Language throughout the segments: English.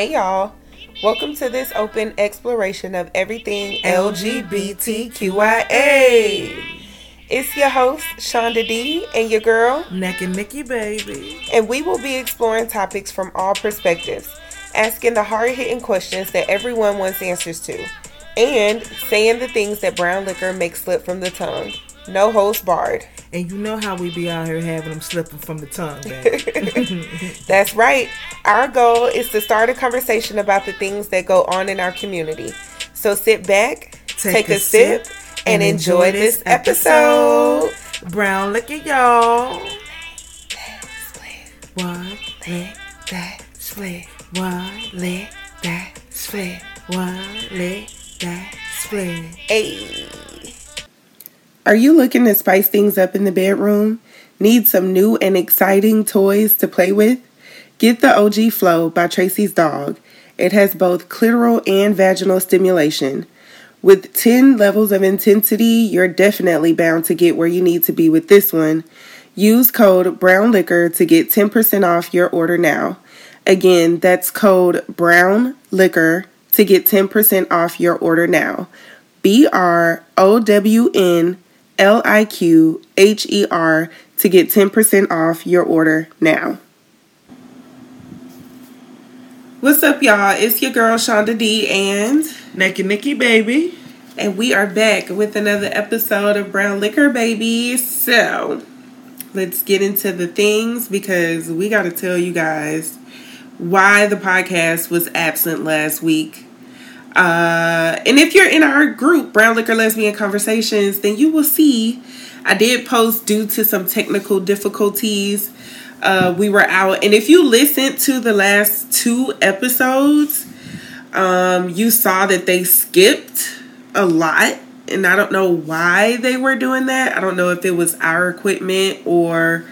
Hey y'all. Welcome to this open exploration of everything LGBTQIA. It's your host, Shunda D, and your girl, Naked Nikki, baby. and we will be exploring topics from all perspectives, asking the hard hitting questions that everyone wants answers to, and saying the things that brown liquor makes slip from the tongue. No host barred. And you know how we be out here having them slipping from the tongue. That's right. Our goal is to start a conversation about the things that go on in our community. So sit back, take, a, sip, and enjoy this episode. Brown liquor, y'all. One leg, that split. One leg, that split. One leg, that split. Hey. Are you looking to spice things up in the bedroom? Need some new and exciting toys to play with? Get the OG Flow by Tracy's Dog. It has both clitoral and vaginal stimulation. With 10 levels of intensity, you're definitely bound to get where you need to be with this one. Use code BrownLiqHer to get 10% off your order now. Again, that's code Brown Liquor to get 10% off your order now. B R O W N L I Q H E R to get 10% off your order now. What's up, y'all? It's your girl Shunda D, and and Nikki, baby. and we are back with another episode of BrownLiqHer Baby. So, let's get into the things because we got to tell you guys why the podcast was absent last week. Uh, and if you're in our group, BrownLiqHer Lesbian Conversations, then you will see I did post due to some technical difficulties. Uh, we were out, and if you listened to the last two episodes, um, you saw that they skipped a lot, and I don't know why they were doing that. I don't know if it was our equipment or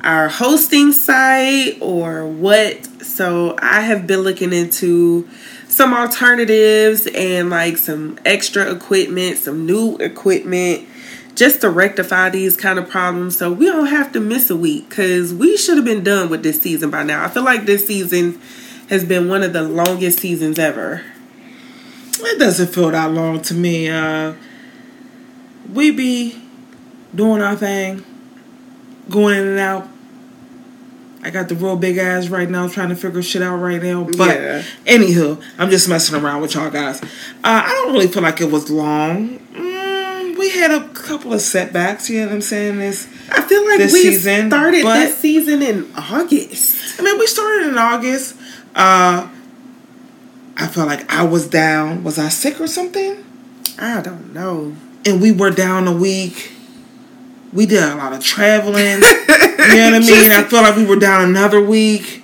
our hosting site or what. So I have been looking into some alternatives and like some extra equipment, some new equipment just to rectify these kind of problems so we don't have to miss a week because we should have been done with this season by now. I feel like this season has been one of the longest seasons ever. It doesn't feel that long to me. Uh, we be doing our thing, going in and out. I got the real big ass right now, trying to figure shit out right now. But Yeah. anywho, I'm just messing around with y'all guys. Uh, I don't really feel like it was long. Mm, we had a couple of setbacks. You know what I'm saying? This. I feel like This we season, started but- this season in August. I mean, we started in August. Uh, I felt like I was down. Was I sick or something? I don't know. and we were down a week. We did a lot of traveling. you know what I mean? I felt like we were down another week.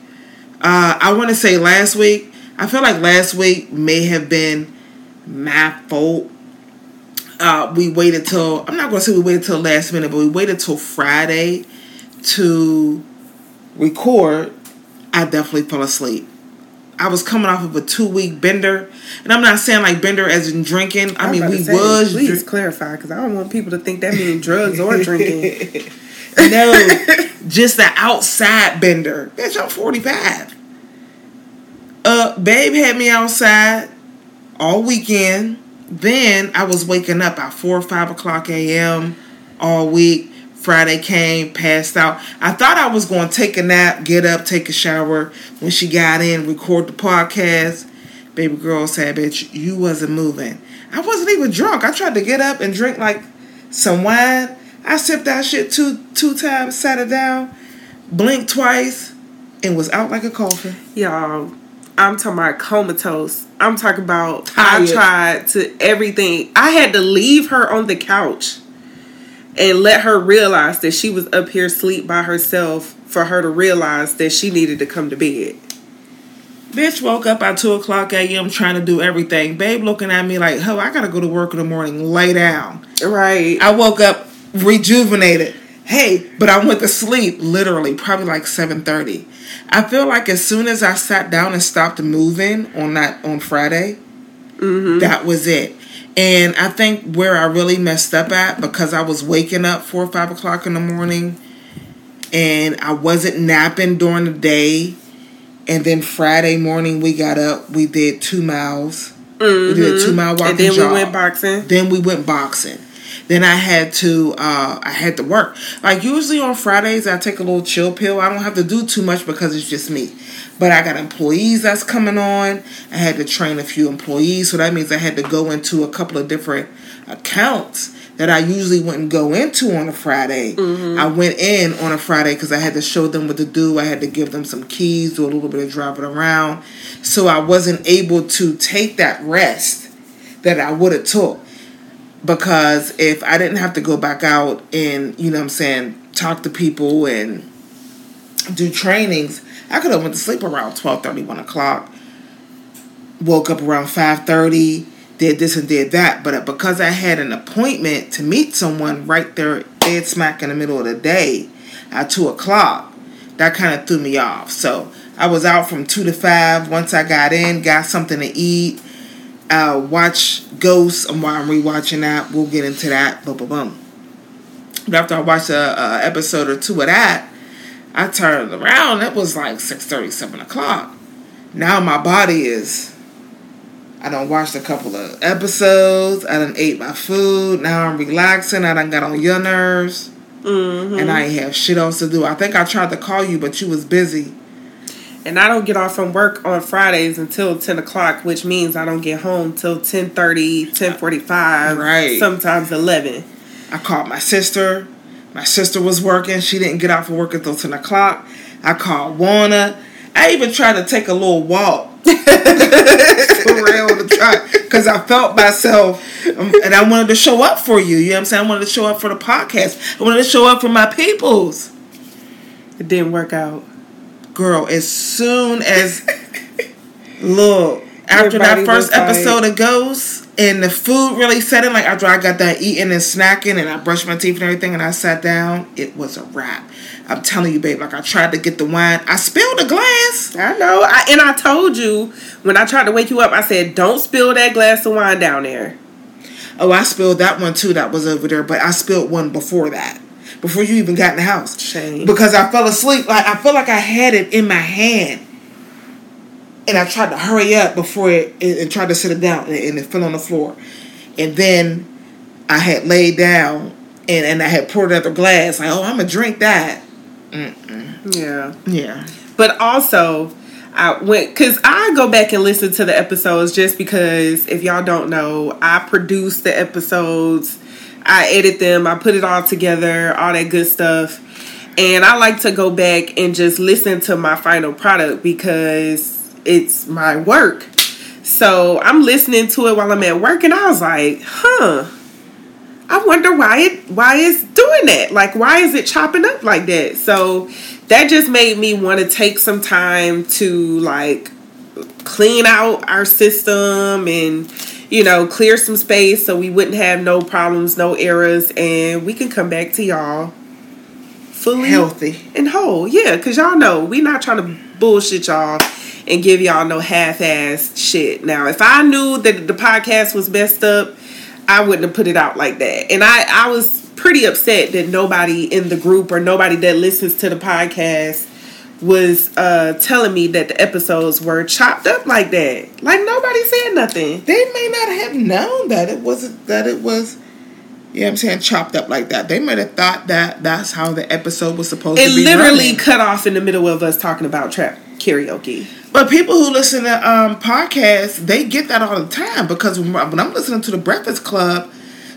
Uh, I want to say last week. I feel like last week may have been my fault. Uh, we waited till I'm not going to say we waited till last minute, but we waited till Friday to record. I definitely fell asleep. I was coming off of a two week bender, and I'm not saying like bender as in drinking. I I'm mean, we say, was Please drink- clarify because I don't want people to think that means drugs or drinking. No, just the outside bender. Bitch, I'm 45. Uh, babe had me outside all weekend. Then I was waking up at 4 or 5 o'clock a.m. all week. Friday came, passed out. I thought I was going to take a nap, get up, take a shower. When she got in, record the podcast. Baby girl said, bitch, you wasn't moving. I wasn't even drunk. I tried to get up and drink like some wine. I sipped that shit two two times, sat it down, blinked twice, and was out like a coffin. Y'all, I'm talking about comatose. I'm talking about Tired. I tried to everything. I had to leave her on the couch and let her realize that she was up here sleep by herself for her to realize that she needed to come to bed. Bitch woke up at 2 o'clock a.m. trying to do everything. Babe looking at me like, oh, I gotta go to work in the morning. Lay down. Right. I woke up rejuvenated. Hey, but I went to sleep literally probably like 7:30. I feel like as soon as I sat down and stopped moving on that on Friday, mm-hmm. that was it. And I think where I really messed up at because I was waking up four or five o'clock in the morning and I wasn't napping during the day And then Friday morning we got up. We did two miles. Mm-hmm. We did a two mile walk. And then we went boxing. Then we went boxing. Then I had to uh, I had to work. Like usually on Fridays I take a little chill pill. I don't have to do too much because it's just me. But I got employees that's coming on. I had to train a few employees, so that means I had to go into a couple of different accounts that I usually wouldn't go into on a Friday. Mm-hmm. I went in on a Friday because I had to show them what to do. I had to give them some keys, do a little bit of driving around. So I wasn't able to take that rest that I would have took because if I didn't have to go back out and you know what I'm saying talk to people and do trainings, I could have went to sleep around 12 30, 1 o'clock. Woke up around 5 30, did this and did that. But because I had an appointment to meet someone right there, dead smack in the middle of the day at 2 o'clock, that kind of threw me off. So I was out from 2 to 5. Once I got in, got something to eat uh, watch Ghosts And while I'm rewatching that. We'll get into that. Boom, boom, boom. But after I watched a, a episode or two of that, I turned around. It was like six thirty, seven o'clock. Now my body is. I done watched a couple of episodes. I done ate my food. Now I'm relaxing. I done got on your nerves. Mm-hmm. And I have shit else to do. I think I tried to call you, but you was busy and I don't get off from work on Fridays until ten o'clock, which means I don't get home till 10.30, 10.45, right? Sometimes eleven. I called my sister. My sister was working. She didn't get off of work until ten o'clock. I called Warner. I even tried to take a little walk. for because I felt myself um, and I wanted to show up for you. You know what I'm saying? I wanted to show up for the podcast. I wanted to show up for my peoples. It didn't work out girl, as soon as look after Everybody that first episode like, of Ghosts and the food really set in, like after I got that eating and snacking and I brushed my teeth and everything and I sat down, it was a wrap. I'm telling you, babe. Like I tried to get the wine, I spilled a glass. I know, I, and I told you when I tried to wake you up, I said, "Don't spill that glass of wine down there." Oh, I spilled that one too. That was over there, but I spilled one before that before you even got in the house. Shame. Because I fell asleep. Like I felt like I had it in my hand. And I tried to hurry up before it and, tried to sit it down and, it fell on the floor. And then I had laid down and, and I had poured another glass. Like, oh, I'm gonna drink that. Mm-mm. Yeah. Yeah. But also, I went because I go back and listen to the episodes just because if y'all don't know, I produce the episodes I edit them, I put it all together, all that good stuff. And I like to go back and just listen to my final product because it's my work. So I'm listening to it while I'm at work and I was like, huh. I wonder why it why it's doing that. Like why is it chopping up like that? So that just made me want to take some time to like clean out our system and you know, clear some space so we wouldn't have no problems, no errors, and we can come back to y'all fully healthy and whole. Yeah, because y'all know we not trying to bullshit y'all and give y'all no half-ass shit. Now, if I knew that the podcast was messed up, I wouldn't have put it out like that. And I, I was pretty upset that nobody in the group or nobody that listens to the podcast was uh, telling me that the episodes were chopped up like that. Like nobody said nothing. They may not have known that it wasn't that it was. You know what I'm saying? Chopped up like that. They might have thought that that's how the episode was supposed it to be. It literally running. cut off in the middle of us talking about trap karaoke. But people who listen to um, podcasts, they get that all the time because when I'm listening to the Breakfast Club,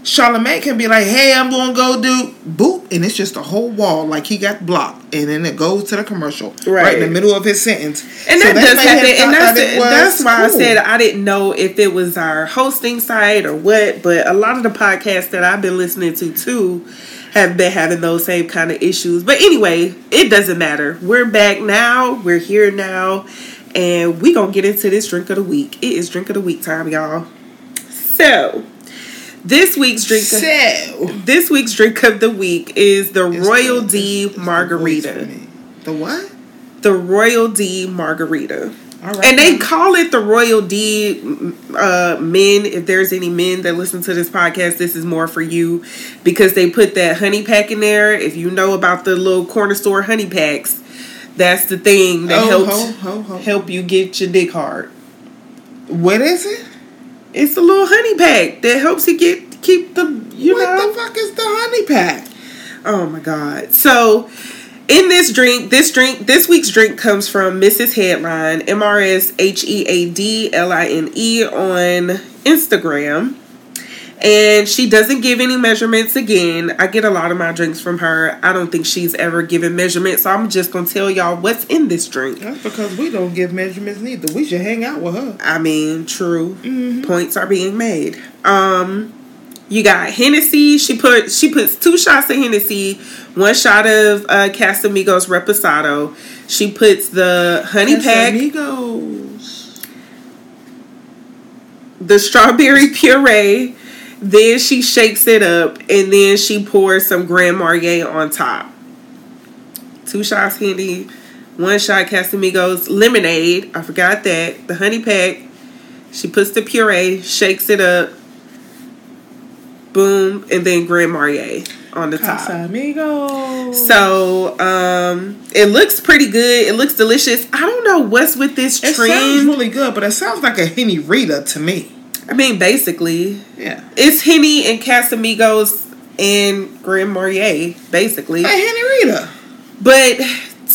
Charlemagne can be like, "Hey, I'm gonna go do boop," and it's just a whole wall, like he got blocked, and then it goes to the commercial right, right in the middle of his sentence. And so that does happen, and that's that that's why cool. I said I didn't know if it was our hosting site or what, but a lot of the podcasts that I've been listening to too have been having those same kind of issues. But anyway, it doesn't matter. We're back now. We're here now, and we gonna get into this drink of the week. It is drink of the week time, y'all. So this week's drink. So, of, this week's drink of the week is the Royal the, D it's, Margarita. The what? The Royal D Margarita. And they call it the Royal D uh, men. If there's any men that listen to this podcast, this is more for you because they put that honey pack in there. If you know about the little corner store honey packs, That's the thing that Oh, helps ho, ho, ho. help you get your dick hard. What is it? It's a little honey pack that helps you get keep the you what know. the fuck is the honey pack? Oh my god. So in this drink, this drink, this week's drink comes from Mrs. Headline, M R S H E A D L I N E on Instagram. And she doesn't give any measurements again. I get a lot of my drinks from her. I don't think she's ever given measurements. So I'm just going to tell y'all what's in this drink. That's because we don't give measurements neither. We should hang out with her. I mean, true. Points are being made. Um, you got Hennessy. She put she puts two shots of Hennessy, one shot of uh, Casamigos Reposado. She puts the honey pack, Amigos. the strawberry puree. Then she shakes it up, and then she pours some Grand Marnier on top. Two shots Henny, one shot Casamigos lemonade. I forgot that the honey pack. She puts the puree, shakes it up, boom, and then Grand Marnier on the top. Casamigos. So um, it looks pretty good. It looks delicious. I don't know what's with this it sounds really good, but it sounds like a Henny Rita to me. I mean, basically, Yeah. it's Henny and Casamigos and Grand Marnier, basically. Hey, Henny Rita. But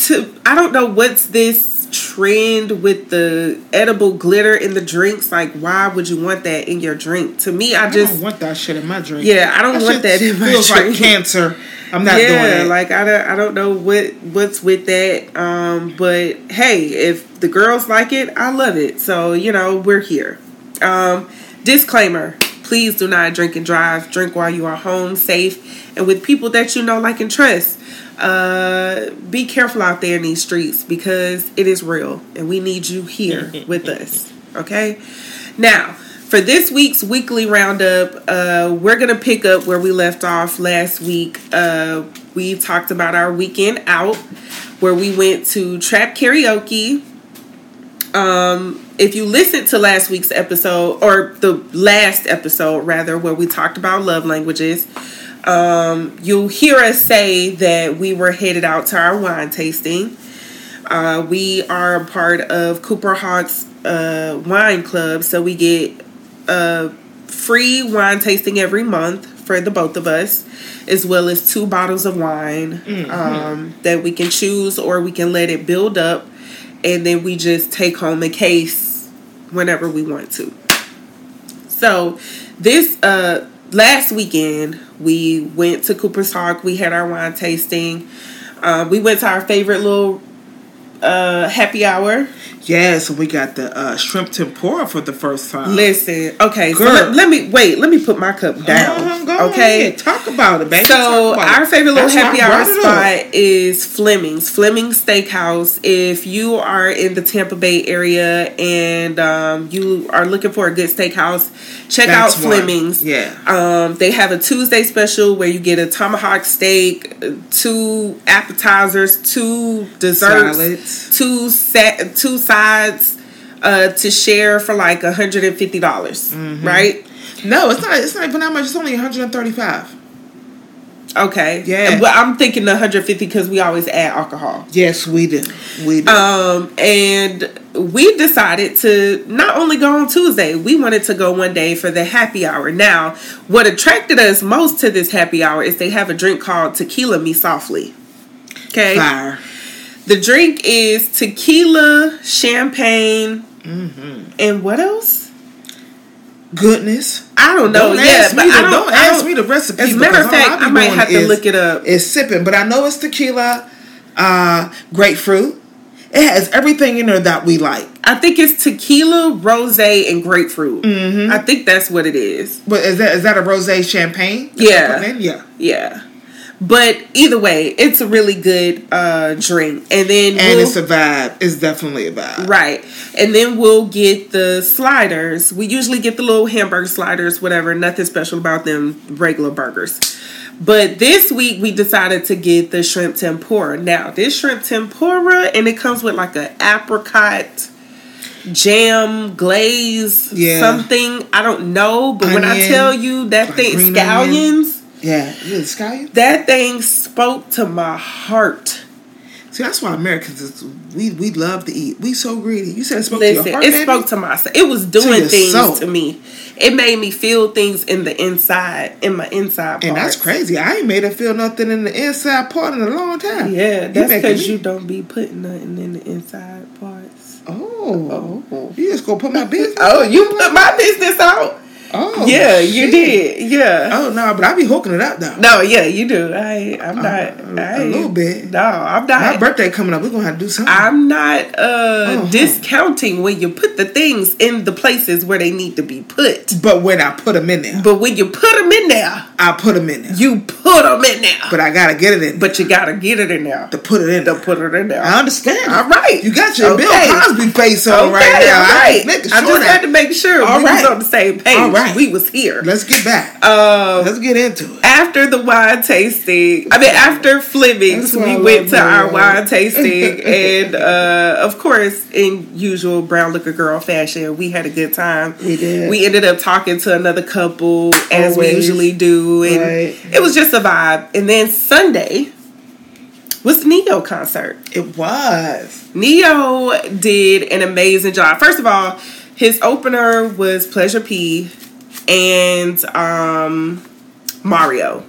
to I don't know what's this trend with the edible glitter in the drinks. Like, why would you want that in your drink? To me, I I just don't want that shit in my drink. yeah, I don't want that in my feels drink. like cancer. I'm not doing yeah, it. like I don't, I don't know what what's with that. Um, but hey, if the girls like it, I love it. So you know, we're here. Um, disclaimer: Please do not drink and drive. Drink while you are home, safe, and with people that you know, like and trust. Uh, be careful out there in these streets because it is real, and we need you here with us. Okay. Now, for this week's weekly roundup, uh, we're gonna pick up where we left off last week. Uh, we talked about our weekend out, where we went to trap karaoke. Um, if you listened to last week's episode or the last episode rather, where we talked about love languages, um, you'll hear us say that we were headed out to our wine tasting. Uh, we are a part of Cooper Hawk's uh, wine club, so we get a free wine tasting every month for the both of us, as well as two bottles of wine um, that we can choose or we can let it build up, and then we just take home a case whenever we want to. So this uh last weekend we went to Cooper's Hawk. We had our wine tasting. Uh, we went to our favorite little uh happy hour. Yeah, so we got the uh, shrimp tempura for the first time. Listen, okay, so let, let me wait. Let me put my cup down. Uh-huh, okay. ahead. Talk about it, baby. So our favorite little That's happy hour brought it up. spot is Fleming's. Fleming's Steakhouse. If you are in the Tampa Bay area and um, you are looking for a good steakhouse, check That's out one. Fleming's. Yeah. Um, they have a Tuesday special where you get a tomahawk steak, two appetizers, two desserts, Salads. two set, two sides. Uh, to share for like hundred and fifty dollars, Mm-hmm. right? No, it's not. It's not even that much. It's only 135. Okay, Yeah. But I'm thinking the hundred fifty because we always add alcohol. Yes, we do. We do. Um, and we decided to not only go on Tuesday, we wanted to go one day for the happy hour. Now, what attracted us most to this happy hour is they have a drink called Tequila Me Softly. Okay. Fire. The drink is tequila, champagne, Mm-hmm. and what else? Goodness. I don't know. Don't but the- don't, don't ask me the recipe, As a matter of fact, I might have to look it up. It's sipping, but I know it's tequila, uh, grapefruit. It has everything in there that we like. I think it's tequila, rose, and grapefruit. Mm-hmm. I think that's what it is. But is that is that a rosé champagne? Yeah. you're putting in? Yeah. Yeah. But either way, it's a really good uh, drink. And then And we'll, it's a vibe. It's definitely a vibe. right. And then we'll get the sliders. We usually get the little hamburger sliders, whatever. Nothing special about them, regular burgers. But this week we decided to get the shrimp tempura. Now, this shrimp tempura, and it comes with like a apricot jam glaze Yeah. something. I don't know, but when I tell you that thing scallions, Yeah. It scallion? that thing spoke to my heart. See, that's why Americans is we we love to eat. We so greedy. You said it spoke to your heart, it baby? spoke to my. It was doing your things soul. to me. It made me feel things in the inside, in my inside. Part. And that's crazy. I ain't made her feel nothing in the inside part in a long time. Yeah, that's because you don't be putting nothing in the inside parts. Oh, Oh. you just gonna put my business? Oh, you put my business out? Oh, yeah, you did. Yeah. Oh no, but I be hooking it up though. No, yeah, you do. I, I'm not. a- I, a little bit. No, I'm not. My birthday coming up. We're gonna have to do something. I'm not uh, Uh-huh. discounting when you put the things in the places where they need to be put. but when I put them in there, But when you put them in there, I put them in there. you put them in there. But I gotta get it in. But you gotta get it in there to put it in. to There. put it in there. I understand. All right. You got your Okay. Bill Cosby face on Okay, right now. all I right. I sure just that- had to make sure All we right. was on the same page. All right. We was here. Let's get back. Um, Let's get into it. after the wine tasting, I mean, after Fleming's, we went to our Mario. wine tasting, and uh, of course, in usual brown liquor girl fashion, we had a good time. We did. We ended up talking to another couple as we usually do, and Right. it was just a vibe. And then Sunday was Ne-Yo concert. It was. Ne-Yo did an amazing job. First of all, his opener was Pleasure P and um, Mario.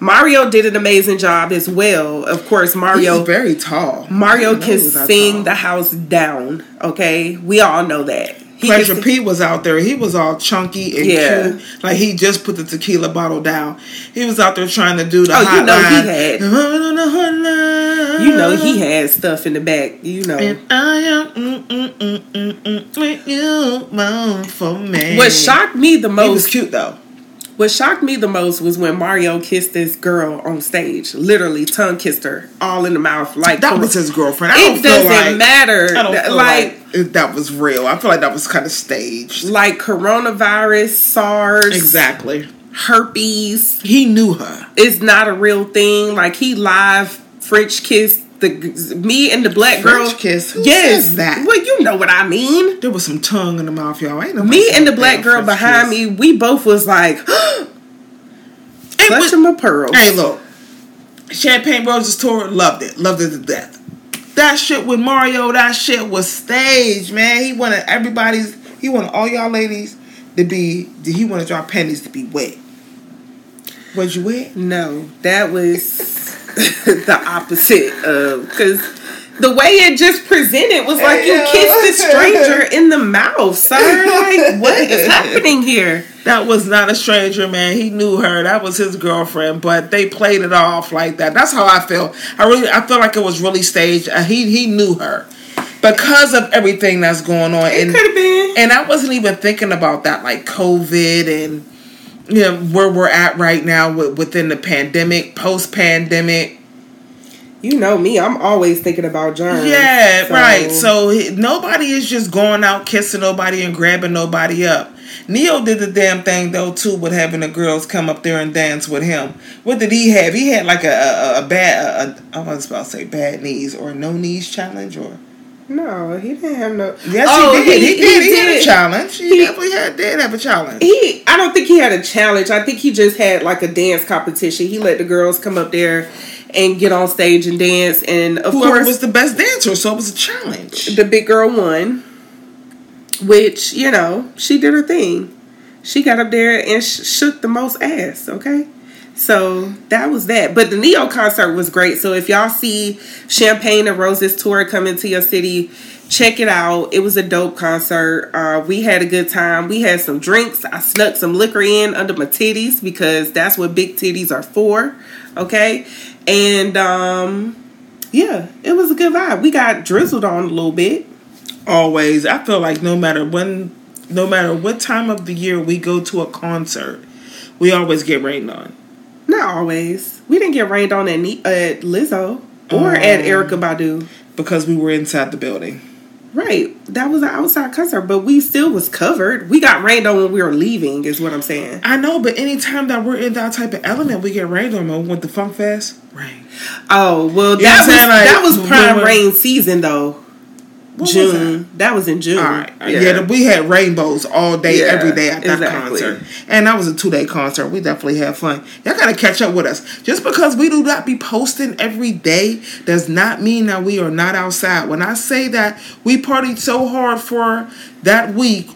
Mario did an amazing job as well. Of course, Mario He's very tall. Mario can he was that sing the house down. Okay, we all know that. He Pleasure sing- P was out there. He was all chunky and Yeah. cute. Like he just put the tequila bottle down. He was out there trying to do the Oh, you know he had- hotline. You know he had stuff in the back. You know And I am mm, mm, mm, mm, mm, with you, for me. what shocked me the He most was cute though. What shocked me the most was when Mario kissed this girl on stage. Literally tongue kissed her all in the mouth. Like That was his girlfriend. I don't It doesn't like, matter. I don't feel like like, that was real. I feel like that was kind of staged. like coronavirus, SARS, Exactly. herpes He knew her. It's not a real thing. Like he live French kissed the me and the black girl. French kiss? Who yes, that? Well, you know what I mean. There was some tongue in the mouth, y'all. Ain't Me and the black girl French behind kiss. me, we both was like, It clutch was- him a pearl. Hey, look. Champagne Roses tour, loved it. Loved it to death. That shit with Mario, that shit was staged, man. He wanted everybody's, he wanted all y'all ladies to be, he wanted y'all panties to be wet. Was you wet? No, that was the opposite of because the way it just presented was like you kissed a stranger in the mouth, sir. Like what is happening here? That was not a stranger, man. He knew her. That was his girlfriend, but they played it off like that. That's how I feel. I really, I feel like it was really staged. Uh, he he knew her because of everything that's going on. It could have been. and I wasn't even thinking about that, like COVID and you know where we're at right now with, within the pandemic, post pandemic. You know me, I'm always thinking about germs. Yeah, so- right. So nobody is just going out kissing nobody and grabbing nobody up. Ne-Yo did the damn thing though too with having the girls come up there and dance with him. What did he have? He had like a a, a bad a, a, I was about to say bad knees or no knees challenge or no, he didn't have no. yes Oh, he did he, did he, had a challenge he, He- definitely had did have a challenge. He, I don't think he had a challenge. I think he just had like a dance competition. He let the girls come up there and get on stage and dance, and of Whoever course, was the best dancer, so it was a challenge. the big girl won, which you know she did her thing. She got up there and sh- shook the most ass. Okay, so that was that. But the Ne-Yo concert was great. So if y'all see Champagne and Roses tour coming to your city, check it out. It was a dope concert. Uh, we had a good time. We had some drinks. I snuck some liquor in under my titties because that's what big titties are for. Okay, and um, yeah, it was a good vibe. We got drizzled on a little bit. Always, I feel like no matter when, no matter what time of the year we go to a concert, we always get rained on. Not always. We didn't get rained on at, Ne- at Lizzo or at um, Erykah Badu. because we were inside the building. Right. That was an outside concert, but we still was covered. We got rained on when we were leaving, is what I'm saying. I know, but anytime that we're in that type of element, we get rained on. Went to Funk Fest, rain. Oh well, that was? Like, that was prime rain season though. Was June. That? was in June. All right. Yeah. we had rainbows all day, Yeah, every day at that exactly. concert. And that was a two day concert. We definitely had fun. Y'all gotta catch up with us. Just because we do not be posting every day does not mean that we are not outside. When I say that we partied so hard for that week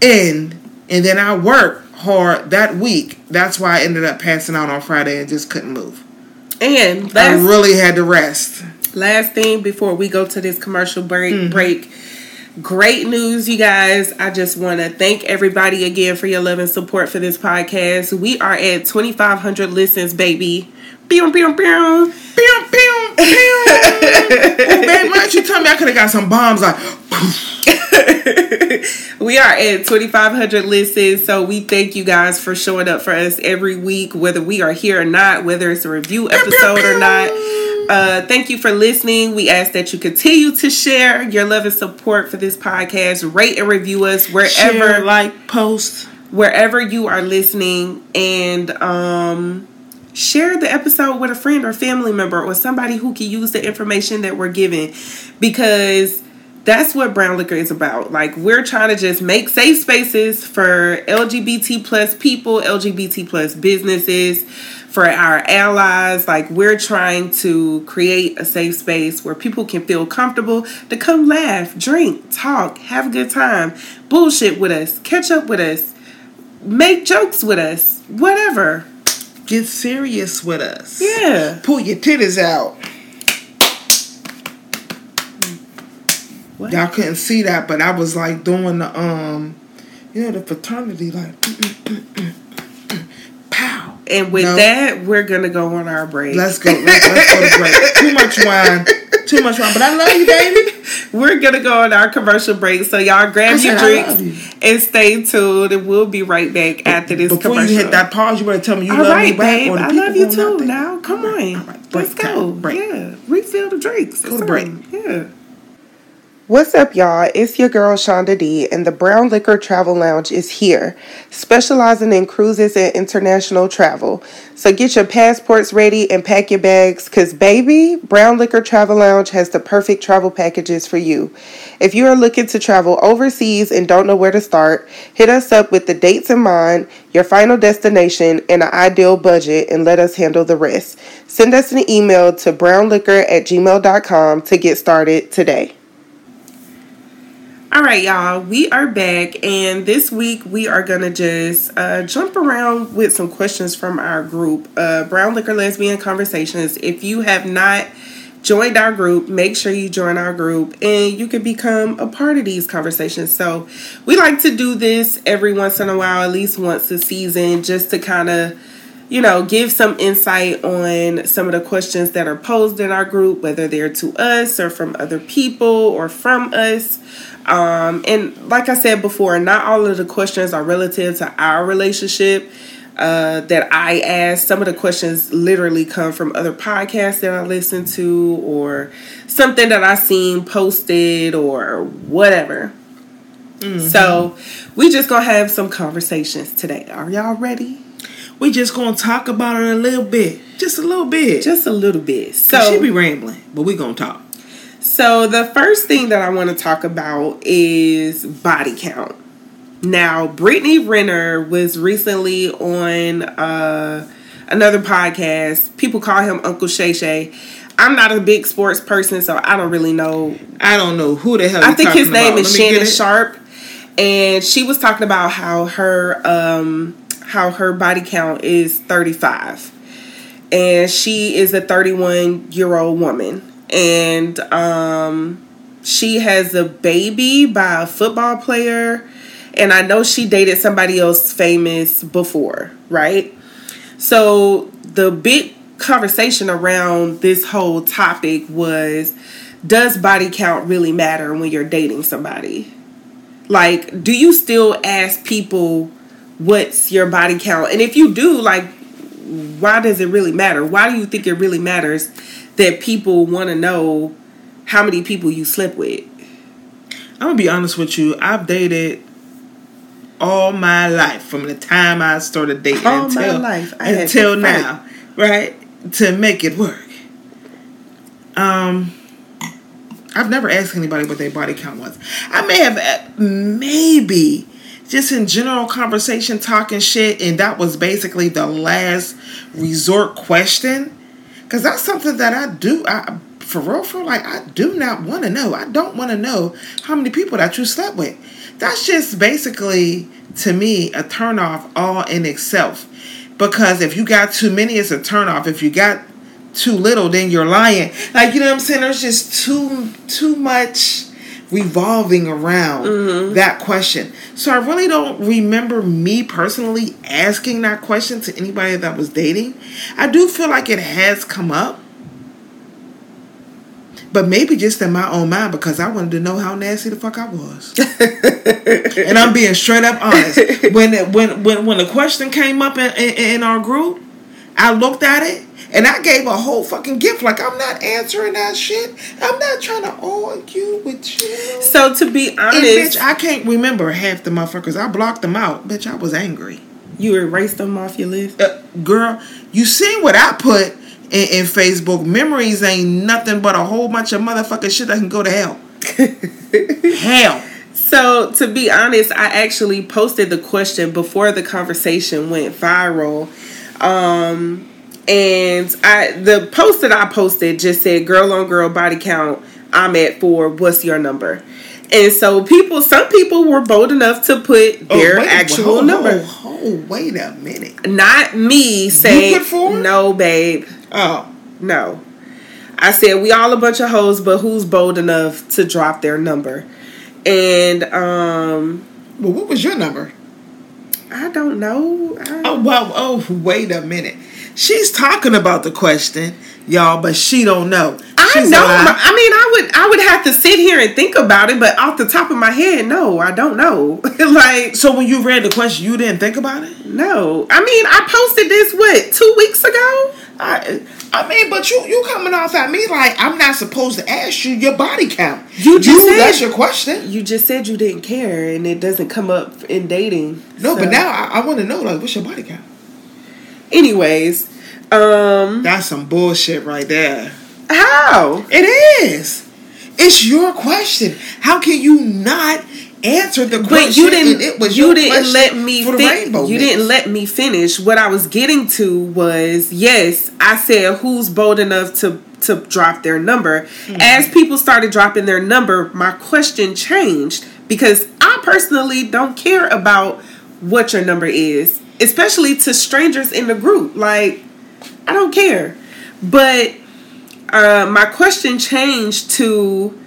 end and then I worked hard that week, that's why I ended up passing out on Friday and just couldn't move. And I really had to rest. Last thing before we go to this commercial break, Mm-hmm. break. Great news, you guys. I just want to thank everybody again for your love and support for this podcast. We are at 2,500 listens, baby. Pew, pew, pew. Pew, pew, pew. oh, babe, why don't you tell me I could have got some bombs like we are at 2,500 listens, so we thank you guys for showing up for us every week, whether we are here or not, whether it's a review episode or not. Uh, thank you for listening. We ask that you continue to share your love and support for this podcast. Rate and review us wherever share, like, post. wherever you are listening and um share the episode with a friend or family member or somebody who can use the information that we're giving because that's what brown liquor is about like we're trying to just make safe spaces for lgbt plus people lgbt plus businesses for our allies like we're trying to create a safe space where people can feel comfortable to come laugh drink talk have a good time bullshit with us catch up with us make jokes with us, whatever. Get serious with us. Yeah. Pull your titties out. What? Y'all couldn't see that, but I was like doing the um, you know, the fraternity like. And with No. that, we're gonna go on our break. Let's go. Let's, let's go to break. Too much wine. Too much wine. But I love you, baby. we're gonna go on our commercial break. So y'all grab your said I love drinks and stay tuned, and we'll be right back after this Before commercial. you hit that pause, you better tell me you All love right, me back. babe. the I love you too. Now, come All right, on, all right. Let's go. Break. Yeah, refill the drinks. Go to break. Yeah. What's up, y'all? It's your girl Shunda D, and the BrownLiqHer Travel Lounge is here, specializing in cruises and international travel. So get your passports ready and pack your bags, because, baby, BrownLiqHer Travel Lounge has the perfect travel packages for you. If you are looking to travel overseas and don't know where to start, hit us up with the dates in mind, your final destination, and an ideal budget, and let us handle the rest. Send us an email to brownliqher at gmail.com to get started today. All right, y'all, we are back, and this week we are gonna just uh, jump around with some questions from our group, uh, BrownLiqHer Lesbian Conversations. If you have not joined our group, make sure you join our group and you can become a part of these conversations. So, we like to do this every once in a while, at least once a season, just to kind of you know, give some insight on some of the questions that are posed in our group, whether they're to us or from other people or from us. Um, and like I said before, not all of the questions are relative to our relationship uh, that I ask. Some of the questions literally come from other podcasts that I listen to or something that I seen posted or whatever. So we just gonna have some conversations today. Are y'all ready? We just gonna talk about it a little bit, just a little bit. Just a little bit. so So she be rambling, but we gonna talk. So the first thing that I want to talk about is body count. Now, Brittany Renner was recently on uh, another podcast. People call him Uncle Shay Shay. I'm not a big sports person, so I don't really know. I don't know who the hell. I think his name about. is Shannon. Sharpe, and she was talking about how her um, how her body count is 35, and she is a 31 year old woman, and um, she has a baby by a football player, and I know she dated somebody else famous before, right? So the big conversation around this whole topic was does body count really matter when you're dating somebody? Like, do you still ask people what's your body count? And if you do, like, why does it really matter? Why do you think it really matters that people want to know how many people you slept with? I'm gonna be honest with you. I've dated all my life from the time I started dating All until life. Until now, right? To make it work. Um, I've never asked anybody what their body count was. I may have uh, maybe just in general conversation talking shit, and that was basically the last resort question. Cause that's something that I do. I for real, for like I do not want to know. I don't want to know how many people that you slept with. That's just basically to me a turn off all in itself. Because if you got too many, it's a turn off. If you got too little, then you're lying. Like you know what I'm saying? There's just too too much revolving around mm-hmm. that question. So I really don't remember me personally asking that question to anybody that was dating. I do feel like it has come up. But maybe just in my own mind because I wanted to know how nasty the fuck I was. and I'm being straight up honest. When when when when the question came up in, in, in our group, I looked at it and I gave a whole fucking gift. Like, I'm not answering that shit. I'm not trying to argue with you. So, to be honest, and, bitch, I can't remember half the motherfuckers. I blocked them out. Bitch, I was angry. You erased them off your list? Uh, girl, you seen what I put in, in, Facebook. Memories ain't nothing but a whole bunch of motherfucking shit that can go to hell. hell. So, to be honest, I actually posted the question before the conversation went viral. Um, and I the post that I posted just said girl on girl body count. I'm at four. What's your number? And so people, some people were bold enough to put oh, their oh, wait, actual hold, number. Hold, hold, wait a minute. Not me saying no, babe. Oh no. I said we all a bunch of hoes, but who's bold enough to drop their number? And um, well, what was your number? I don't know. I, oh well. Oh, wait a minute. She's talking about the question, y'all, but she don't know. I know. I mean, I would I would have to sit here and think about it, but off the top of my head, no, I don't know. like, so when you read the question, you didn't think about it? No. I mean, I posted this what two weeks ago. I, I mean, but you you coming off at me like I'm not supposed to ask you your body count. You just you, said that's your question. You just said you didn't care, and it doesn't come up in dating. No, so. but now I, I want to know like what's your body count. Anyways, um That's some bullshit right there. How? It is. It's your question. How can you not answer the question? But you didn't. It was you didn't let me. Fi- you mix. didn't let me finish. What I was getting to was yes. I said who's bold enough to to drop their number. Mm-hmm. As people started dropping their number, my question changed because I personally don't care about what your number is especially to strangers in the group. Like, I don't care. But uh, my question changed to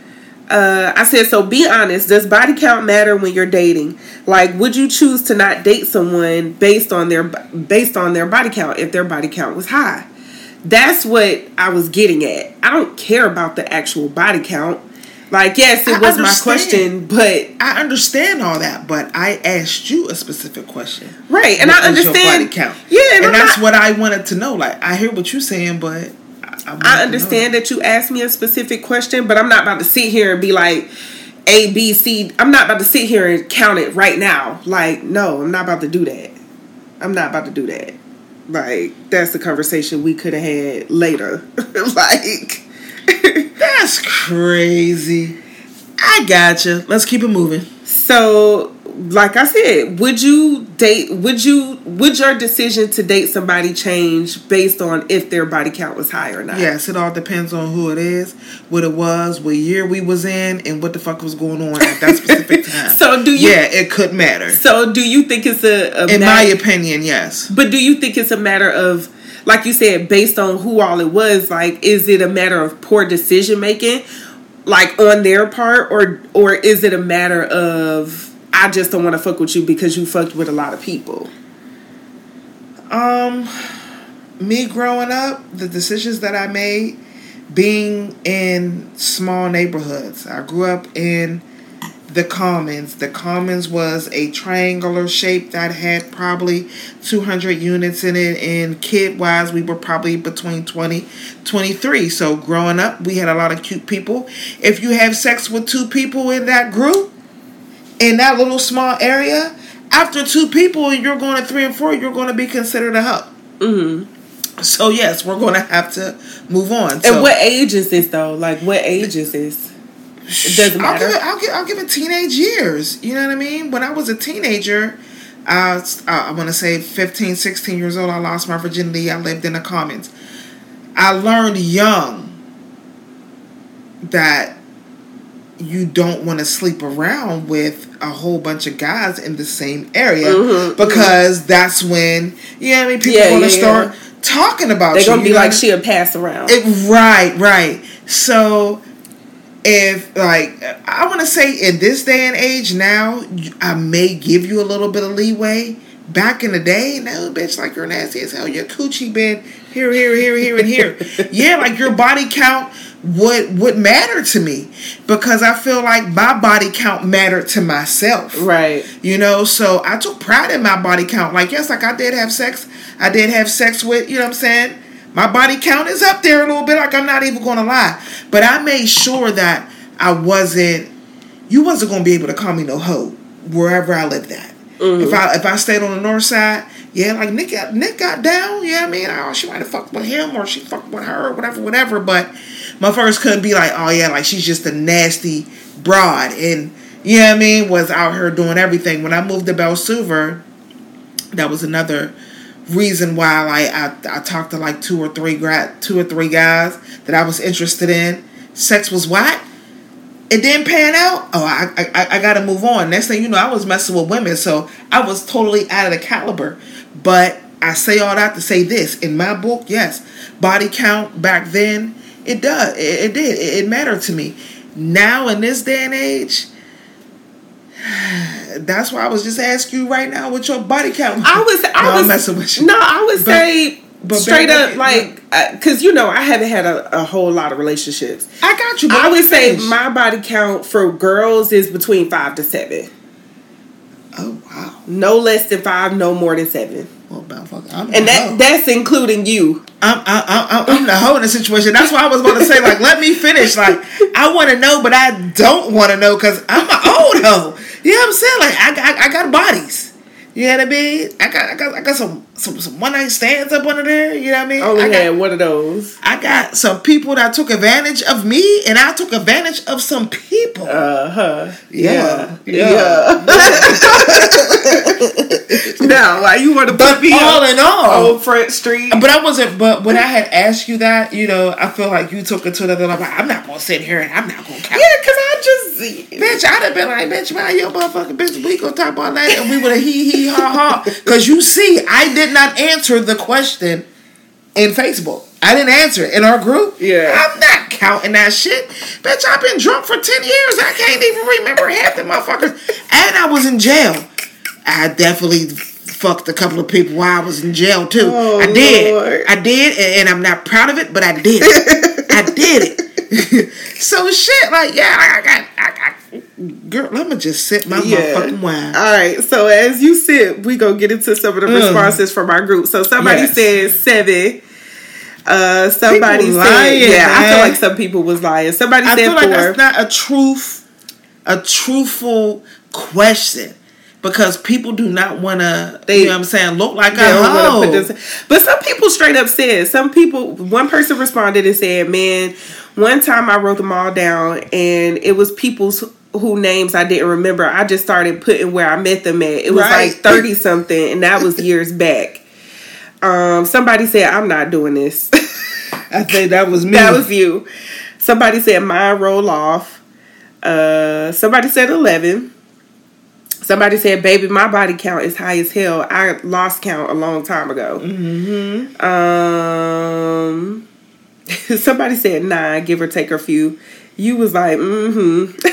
uh, I said, so be honest. Does body count matter when you're dating? Like, would you choose to not date someone based on their based on their body count if their body count was high? That's what I was getting at. I don't care about the actual body count. Like, yes, it was my question, but I understand all that. But I asked you a specific question, right? And what I understand. count? Yeah, and, and that's not, what I wanted to know. Like, I hear what you're saying, but I, I understand that you asked me a specific question, but I'm not about to sit here and be like. A, B, C. I'm not about to sit here and count it right now. Like, no, I'm not about to do that. I'm not about to do that. Like, that's the conversation we could have had later. like, that's crazy. I gotcha. Let's keep it moving. So, like I said, would you date? Would you? Would your decision to date somebody change based on if their body count was high or not? Yes, it all depends on who it is, what it was, what year we was in, and what the fuck was going on at that specific time. so, do you? Yeah, it could matter. So, do you think it's a? a in matter, my opinion, yes. But do you think it's a matter of? Like you said, based on who all it was, like, is it a matter of poor decision making, like on their part, or or is it a matter of I just don't want to fuck with you because you fucked with a lot of people? Um, me growing up, the decisions that I made, being in small neighborhoods, I grew up in the Commons. The Commons was a triangular shape that had probably 200 units in it, and kid wise, we were probably between 20 23. So, growing up, we had a lot of cute people. If you have sex with two people in that group, in that little small area, after two people and you're going to three and four, you're going to be considered a hoe. Mm-hmm. So, yes, we're going to have to move on. So, and what age is this, though? Like, what age is this? It doesn't I'll give, it, I'll, give, I'll give it teenage years. You know what I mean? When I was a teenager, I, I want to say 15, 16 years old, I lost my virginity. I lived in the commons. I learned young that you don't want to sleep around with a whole bunch of guys in the same area Mhm, because that's when, you know what I mean? People Yeah, going to yeah, start talking about They're you. gonna be you know like she'll pass around. it, right, right. So, if like I want to say in this day and age now, I may give you a little bit of leeway. Back in the day, no, bitch, like you're nasty as hell. Your coochie been here, here, here, here, and here. yeah, like your body count would would matter to me because I feel like my body count mattered to myself. right. You know, so I took pride in my body count. Like, yes, like I did have sex. I did have sex with, you know what I'm saying? My body count is up there a little bit, like I'm not even gonna lie. But I made sure that I wasn't you wasn't gonna be able to call me no hoe wherever I lived at. Mm-hmm. If I if I stayed on the north side, yeah, like Nick got Nick got down, yeah, I mean, oh, she might have fucked with him or she fucked with her, or whatever, whatever. But motherfuckers couldn't be like, oh yeah, like she's just a nasty broad and you know what I mean, was out here doing everything. When I moved to Belsuver, that was another reason why like I, I talked to like two or three gra- two or three guys that I was interested in. Sex was what? It didn't pan out. Oh, I, I I gotta move on. Next thing you know, I was messing with women, so I was totally out of the caliber. But I say all that to say this: in my book, yes, body count back then it does it, it did it, it mattered to me. Now in this day and age, that's why I was just asking you right now what your body count. I was, I No, I'm was messing with you. No, I would But- say but straight up, like, uh, because you know, I haven't had a, a whole lot of relationships. I got you. but I would say finish. my body count for girls is between five to seven. Oh wow. No less than five, no more than seven. Well, I'm And that hoe. that's including you. I'm, I, I, I'm the hoe in the situation. That's why I was going to say, like, let me finish. Like, I want to know, but I don't want to know because I'm an old hoe. You know what I'm saying? Like, I, got I got bodies. You know what I mean? I got, I got, I got some, some, some one night stands up under there. You know what I mean? Only I got, had one of those. I got some people that took advantage of me, and I took advantage of some people. Uh huh. Yeah. Yeah. Yeah. now, why you want to but put all in all, old Front Street? But I wasn't. But when I had asked you that, you know, I feel like you took it to another level. I'm not gonna sit here and I'm not gonna count. Yeah, because I just. Bitch, I'd have been like, bitch, man, your motherfucking bitch, we gonna talk about that, and we would have hee hee ha ha. Cause you see, I did not answer the question in Facebook. I didn't answer it in our group. Yeah. I'm not counting that shit. Bitch, I've been drunk for 10 years. I can't even remember half the motherfuckers. And I was in jail. I definitely fucked a couple of people while I was in jail too. Oh, I did. Lord. I did, and, and I'm not proud of it, but I did. I did it. so shit, like yeah, I got, I got. Girl, let me just sip my motherfucking wine. All right. So as you sit, we gonna get into some of the Mm. responses from our group. So somebody Yes. says seven. Uh, somebody People said, lying, yeah, I feel like some people was lying. Somebody I said feel like four. that's not a truth, a truthful question because people do not want to. They- You know what I'm saying? Look like a hoe. put this- But some people straight up said, some people, one person responded and said, man, one time I wrote them all down and it was people's who names I didn't remember. I just started putting where I met them at. It was Right. like 30 something and that was years back. Um, somebody said, I'm not doing this. I think that was me. that was you. Somebody said, mine roll off. Uh, somebody said 11. Somebody said, "Baby, my body count is high as hell. I lost count a long time ago." Mm-hmm. Um, somebody said nine, give or take a few. You was like, "Mm-hmm."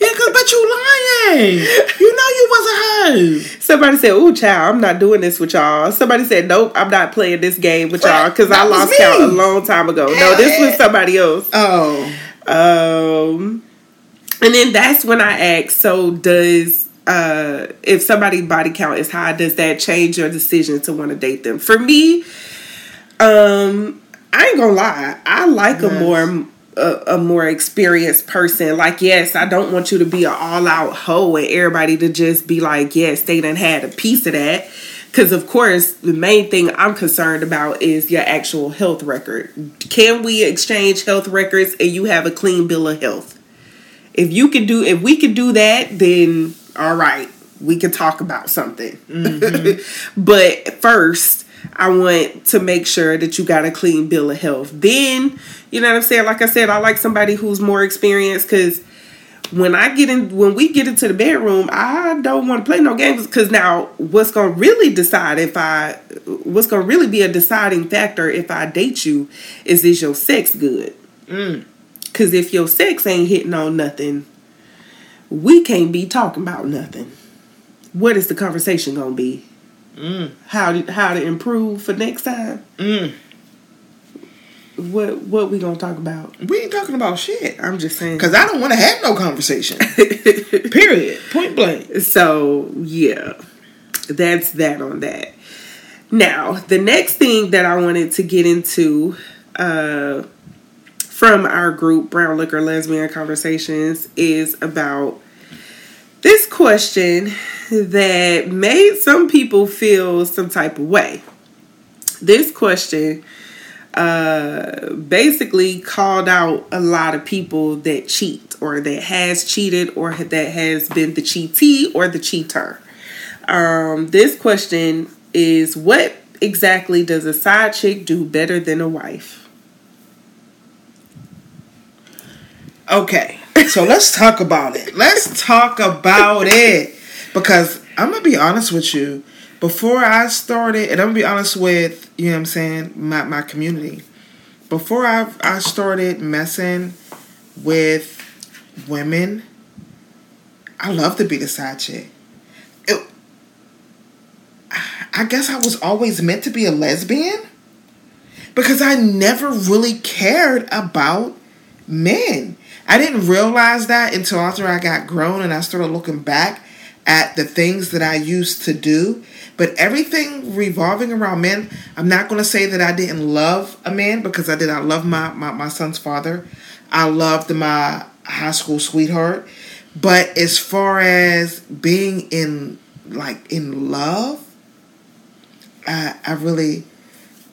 yeah, cause but you lying. You know you was a hoe. Somebody said, "Ooh, child, I'm not doing this with y'all." Somebody said, "Nope, I'm not playing this game with y'all because I lost me. count a long time ago." no, this was somebody else. Oh, Um, and then that's when I asked, so does uh if somebody's body count is high, does that change your decision to want to date them? For me, um, I ain't gonna lie, I like a more a, a more experienced person. Like, yes, I don't want you to be an all out hoe and everybody to just be like, yes, they done had a piece of that. Because, of course, the main thing I'm concerned about is your actual health record. Can we exchange health records and you have a clean bill of health? If you could do, if we could do that, then all right, we can talk about something. Mm-hmm. but first, I want to make sure that you got a clean bill of health. Then, you know what I'm saying? Like I said, I like somebody who's more experienced because when I get in, when we get into the bedroom, I don't want to play no games because now what's going to really decide if I, what's going to really be a deciding factor if I date you is is your sex good? Because if your sex ain't hitting on nothing, we can't be talking about nothing. What is the conversation going to be? Mm. How to, how to improve for next time? Mm what what we gonna talk about? We ain't talking about shit. I'm just saying because I don't want to have no conversation. Period. Point blank. So yeah, that's that on that. Now the next thing that I wanted to get into uh, from our group BrownLiqHer Lesbian Conversations is about this question that made some people feel some type of way. This question uh, basically called out a lot of people that cheat or that has cheated or that has been the cheatee or the cheater. Um, this question is what exactly does a side chick do better than a wife? Okay, so let's talk about it. Let's talk about it because I'm gonna be honest with you before I started, and I'm gonna be honest with you know what I'm saying, my my community. Before I I started messing with women, I love to be the side chick. It, I guess I was always meant to be a lesbian because I never really cared about men. I didn't realize that until after I got grown and I started looking back at the things that I used to do. But everything revolving around men, I'm not going to say that I didn't love a man because I did. I love my, my, my son's father. I loved my high school sweetheart. But as far as being in like in love, I, I really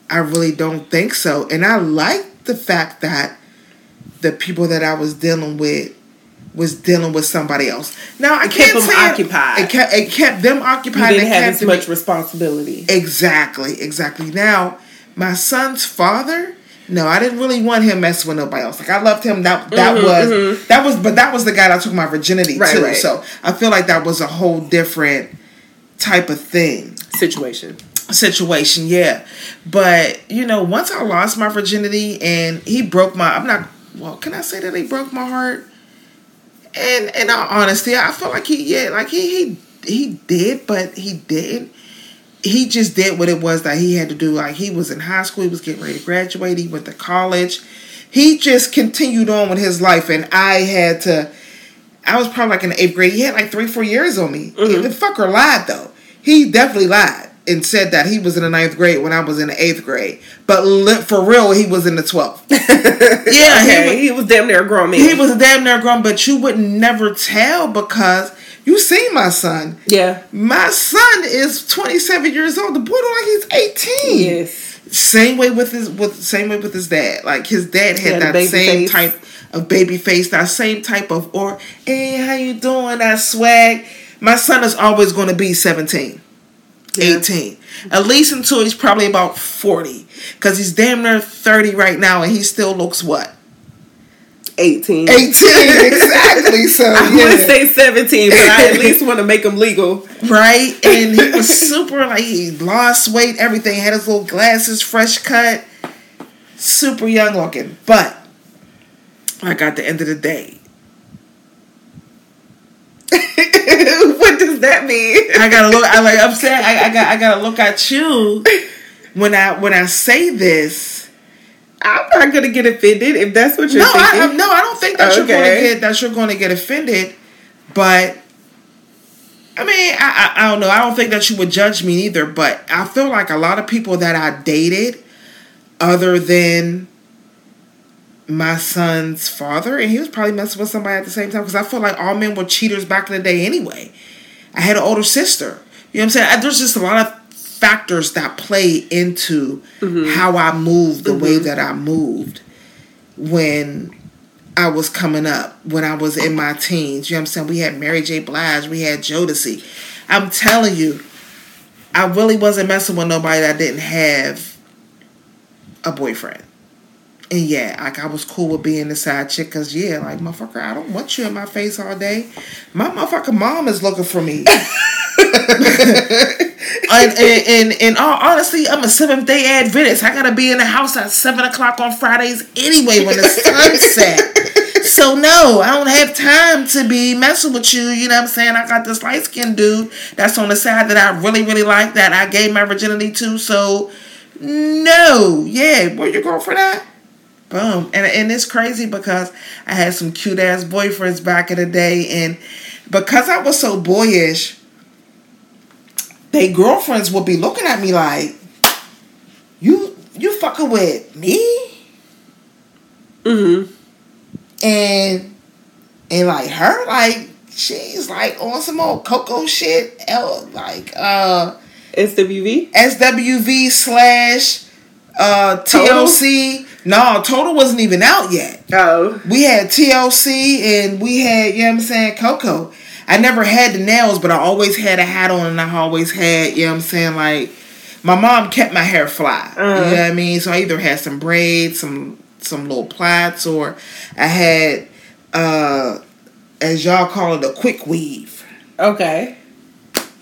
I really don't think so. And I like the fact that the people that I was dealing with was dealing with somebody else. Now I can't kept them occupied. It kept, it kept them occupied. You didn't have as much me. responsibility. Exactly, exactly. Now my son's father. No, I didn't really want him messing with nobody else. Like I loved him. That that mm-hmm, was mm-hmm. that was, but that was the guy that took my virginity right, too. Right. So I feel like that was a whole different type of thing situation situation. Yeah, but you know, once I lost my virginity and he broke my, I'm not. Well, can I say that he broke my heart? And in all honesty, I feel like he yeah, like he he he did, but he didn't. He just did what it was that he had to do. Like he was in high school, he was getting ready to graduate, he went to college. He just continued on with his life, and I had to. I was probably like in eighth grade. He had like three, four years on me. Mm-hmm. The fucker lied though. He definitely lied and said that he was in the ninth grade when I was in the eighth grade. But li- for real, he was in the twelfth. yeah, okay. he, was, he was damn near grown man. He was damn near grown, but you would never tell because you see my son. Yeah, my son is twenty seven years old. The boy look like he's eighteen. Yes. Same way with his with same way with his dad. Like his dad had that same face. type of baby face, that same type of or hey, how you doing? That swag. My son is always going to be seventeen. 18. At least until he's probably about 40. Because he's damn near 30 right now and he still looks what? 18. 18, exactly. So I yeah. want to say 17, but I at least want to make him legal. Right? And he was super, like, he lost weight, everything. Had his little glasses, fresh cut, super young looking. But, like, at the end of the day, does that mean? I gotta look. I like. I'm saying. I, I got. I gotta look at you when I when I say this. I'm not gonna get offended if that's what you're no, thinking. I, I, no, I don't think that okay. you're gonna get that you're gonna get offended. But I mean, I, I I don't know. I don't think that you would judge me either. But I feel like a lot of people that I dated, other than my son's father, and he was probably messing with somebody at the same time because I feel like all men were cheaters back in the day anyway. I had an older sister. You know what I'm saying? There's just a lot of factors that play into mm-hmm. how I moved the way mm-hmm. that I moved when I was coming up, when I was in my teens. You know what I'm saying? We had Mary J. Blige, we had Jodeci. I'm telling you, I really wasn't messing with nobody that didn't have a boyfriend. And yeah, like I was cool with being the side chick because yeah, like motherfucker, I don't want you in my face all day. My motherfucking mom is looking for me. and, and, and all uh, honesty, I'm a Seventh Day Adventist. I gotta be in the house at seven o'clock on Fridays anyway when the sun set. So no, I don't have time to be messing with you. You know what I'm saying? I got this light skinned dude that's on the side that I really, really like that I gave my virginity to. So no, yeah, where your girlfriend at? Boom. And and it's crazy because I had some cute ass boyfriends back in the day and because I was so boyish, they girlfriends would be looking at me like, You you fucking with me? Mm-hmm. And and like her, like she's like on some old Coko shit. L like uh SWV. SWV slash uh? TLC. No, Total wasn't even out yet. Oh. We had TLC and we had, you know what I'm saying, Coko. I never had the nails, but I always had a hat on and I always had, you know what I'm saying, like my mom kept my hair fly. You know what I mean? So I either had some braids, some some little plaits, or I had uh as y'all call it a quick weave. Okay.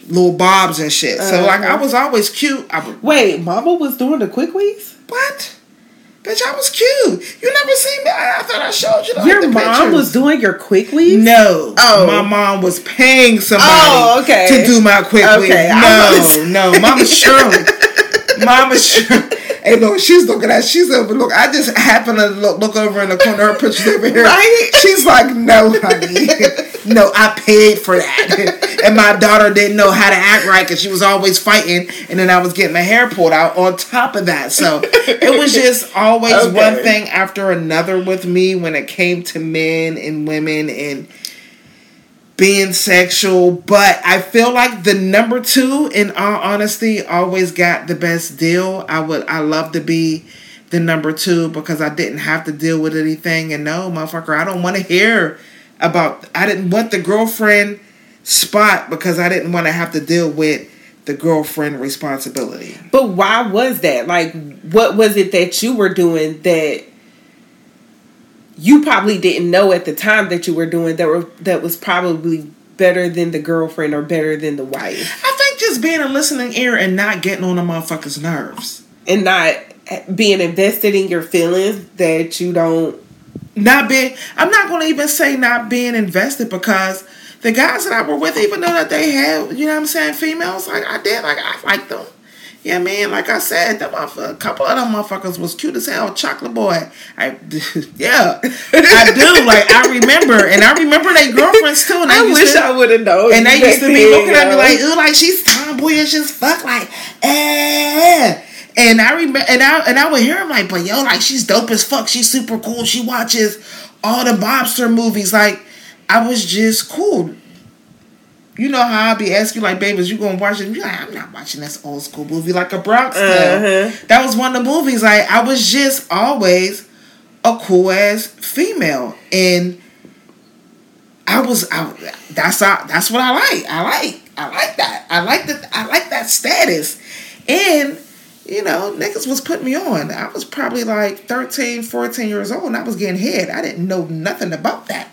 Little bobs and shit. So like I Uh-huh. was always cute. I Wait, Mama was doing the quick weaves? what? Bitch, I was cute. You never seen me. I, I thought I showed you the, Your mom pictures. was doing your quick weave. No. Oh. My mom was paying somebody Oh, okay. to do my quick Okay, weave. I was- No, no. Mama Shirley. Mama Shirley. Hey, look, she's looking at, she's over, look, I just happened to look, look over in the corner, her picture's over here. Right? She's like, no, honey. no, I paid for that. and my daughter didn't know how to act right because she was always fighting. And then I was getting my hair pulled out on top of that. So it was just always Okay. one thing after another with me when it came to men and women and being sexual, but I feel like the number two, in all honesty, always got the best deal. I would, I love to be the number two because I didn't have to deal with anything. And no, motherfucker, I don't want to hear about. I didn't want the girlfriend spot because I didn't want to have to deal with the girlfriend responsibility. But why was that? Like, what was it that you were doing that you probably didn't know at the time that you were doing that were that was probably better than the girlfriend or better than the wife, I think just being a listening ear and not getting on a motherfucker's nerves. and not being invested in your feelings that you don't. not being I'm not gonna even say not being invested because the guys that I were with, even though that they had, you know what I'm saying, females, like I did, like I liked them. Yeah, man, like I said, them motherf- a couple of them motherfuckers was cute as hell. Chocolate boy. I yeah. I do. Like I remember and I remember they girlfriends too. And I wish to, I would have known. and they used to be looking at me like, ooh, like she's tomboyish as fuck, like, eh. And I remember, and I and I would hear him like, but yo, like she's dope as fuck. She's super cool. She watches all the mobster movies. Like, I was just cool. You know how I'll be asking like, babe, babies, you gonna watch it? You like, I'm not watching this old school movie like a Bronx Tale. Uh-huh. That was one of the movies. Like, I was just always a cool ass female, and I was. I, that's I, that's what I like. I like. I like that. I like that. I like that status, and you know, niggas was putting me on. I was probably like 13, 14 years old, and I was getting head. I didn't know nothing about that.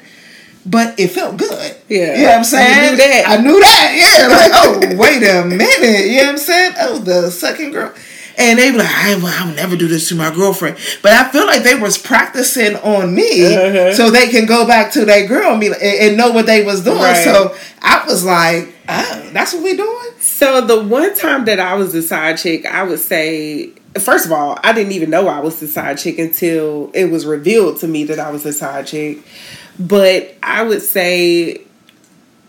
But it felt good. Yeah. You know what I'm saying? You knew that. I knew that. Yeah. Like, oh, wait a minute. You know what I'm saying? Oh, the second girl. And they were like, I, I would never do this to my girlfriend. But I feel like they was practicing on me Uh-huh. so they can go back to their girl and, be, and, and know what they was doing. Right. So I was like, oh, that's what we doing? So the one time that I was the side chick, I would say, first of all, I didn't even know I was the side chick until it was revealed to me that I was the side chick. But I would say,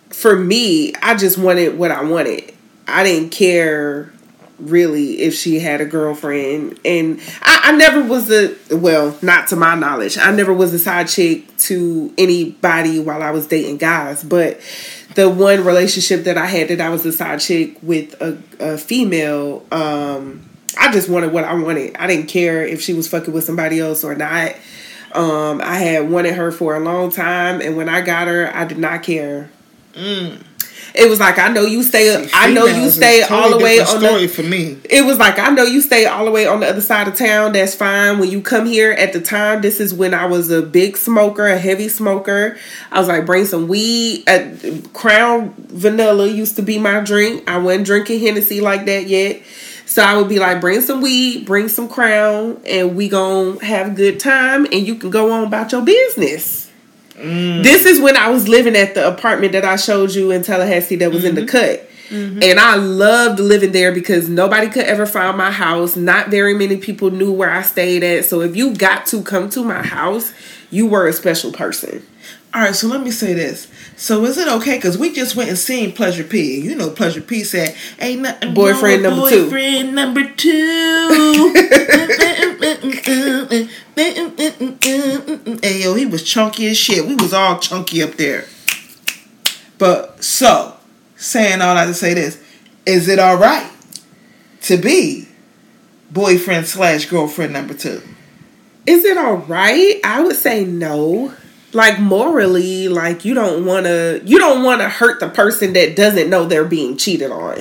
for me, I just wanted what I wanted. I didn't care really if she had a girlfriend, and I, I never was a well, not to my knowledge, I never was a side chick to anybody while I was dating guys, but the one relationship that I had that I was a side chick with a, a female, um, I just wanted what I wanted. I didn't care if she was fucking with somebody else or not. Um, I had wanted her for a long time, and when I got her, I did not care. Mm. It was like I know you stay. See, I know you stay totally all the way on story the. For me, it was like I know you stay all the way on the other side of town. That's fine. When you come here at the time, this is when I was a big smoker, a heavy smoker. I was like, bring some weed. Uh, Crown Vanilla used to be my drink. I wasn't drinking Hennessy like that yet. So I would be like, bring some weed, bring some crown, and we gonna have a good time, and you can go on about your business. Mm. This is when I was living at the apartment that I showed you in Tallahassee that was mm-hmm. in the mm-hmm. cut. Mm-hmm. And I loved living there because nobody could ever find my house. Not very many people knew where I stayed at. So if you got to come to my house, you were a special person. All right, so let me say this. So is it okay? Because we just went and seen Pleasure P. You know, Pleasure P said, "Ain't nothing boyfriend number boyfriend two. Boyfriend number two. hey yo, he was chunky as shit. We was all chunky up there. But so, saying all that to say this, is it all right to be boyfriend slash girlfriend number two? Is it all right? I would say no like morally like you don't want to you don't want to hurt the person that doesn't know they're being cheated on.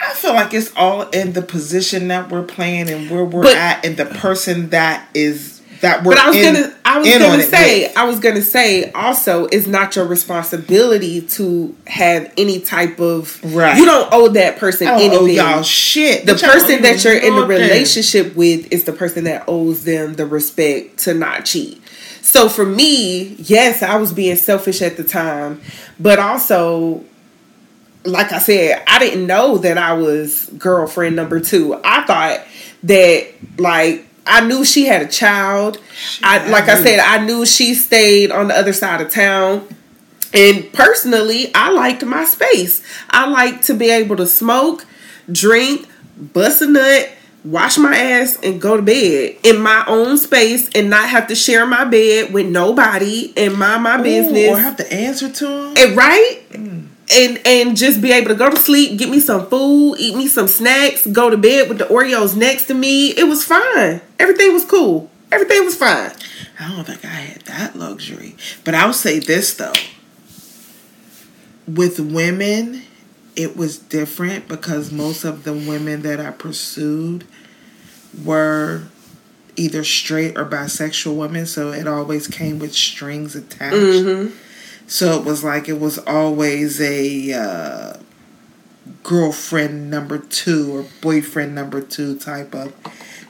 I feel like it's all in the position that we're playing and where we're but, at and the person that is that we're but i was in, gonna i was gonna say i was gonna say also it's not your responsibility to have any type of right. you don't owe that person anything owe y'all shit the person that you're in the relationship with is the person that owes them the respect to not cheat so for me, yes, I was being selfish at the time, but also like I said, I didn't know that I was girlfriend number 2. I thought that like I knew she had a child. I like I said, I knew she stayed on the other side of town. And personally, I liked my space. I like to be able to smoke, drink, bust a nut, wash my ass and go to bed in my own space and not have to share my bed with nobody and mind my Ooh, business. or have to answer to them and right? Mm. and and just be able to go to sleep get me some food eat me some snacks go to bed with the oreos next to me. It was fine. Everything was cool. Everything was fine. I don't think i had that luxury. But i'll say this though. With women it was different because most of the women that I pursued were either straight or bisexual women, so it always came with strings attached. Mm-hmm. So it was like it was always a uh, girlfriend number two or boyfriend number two type of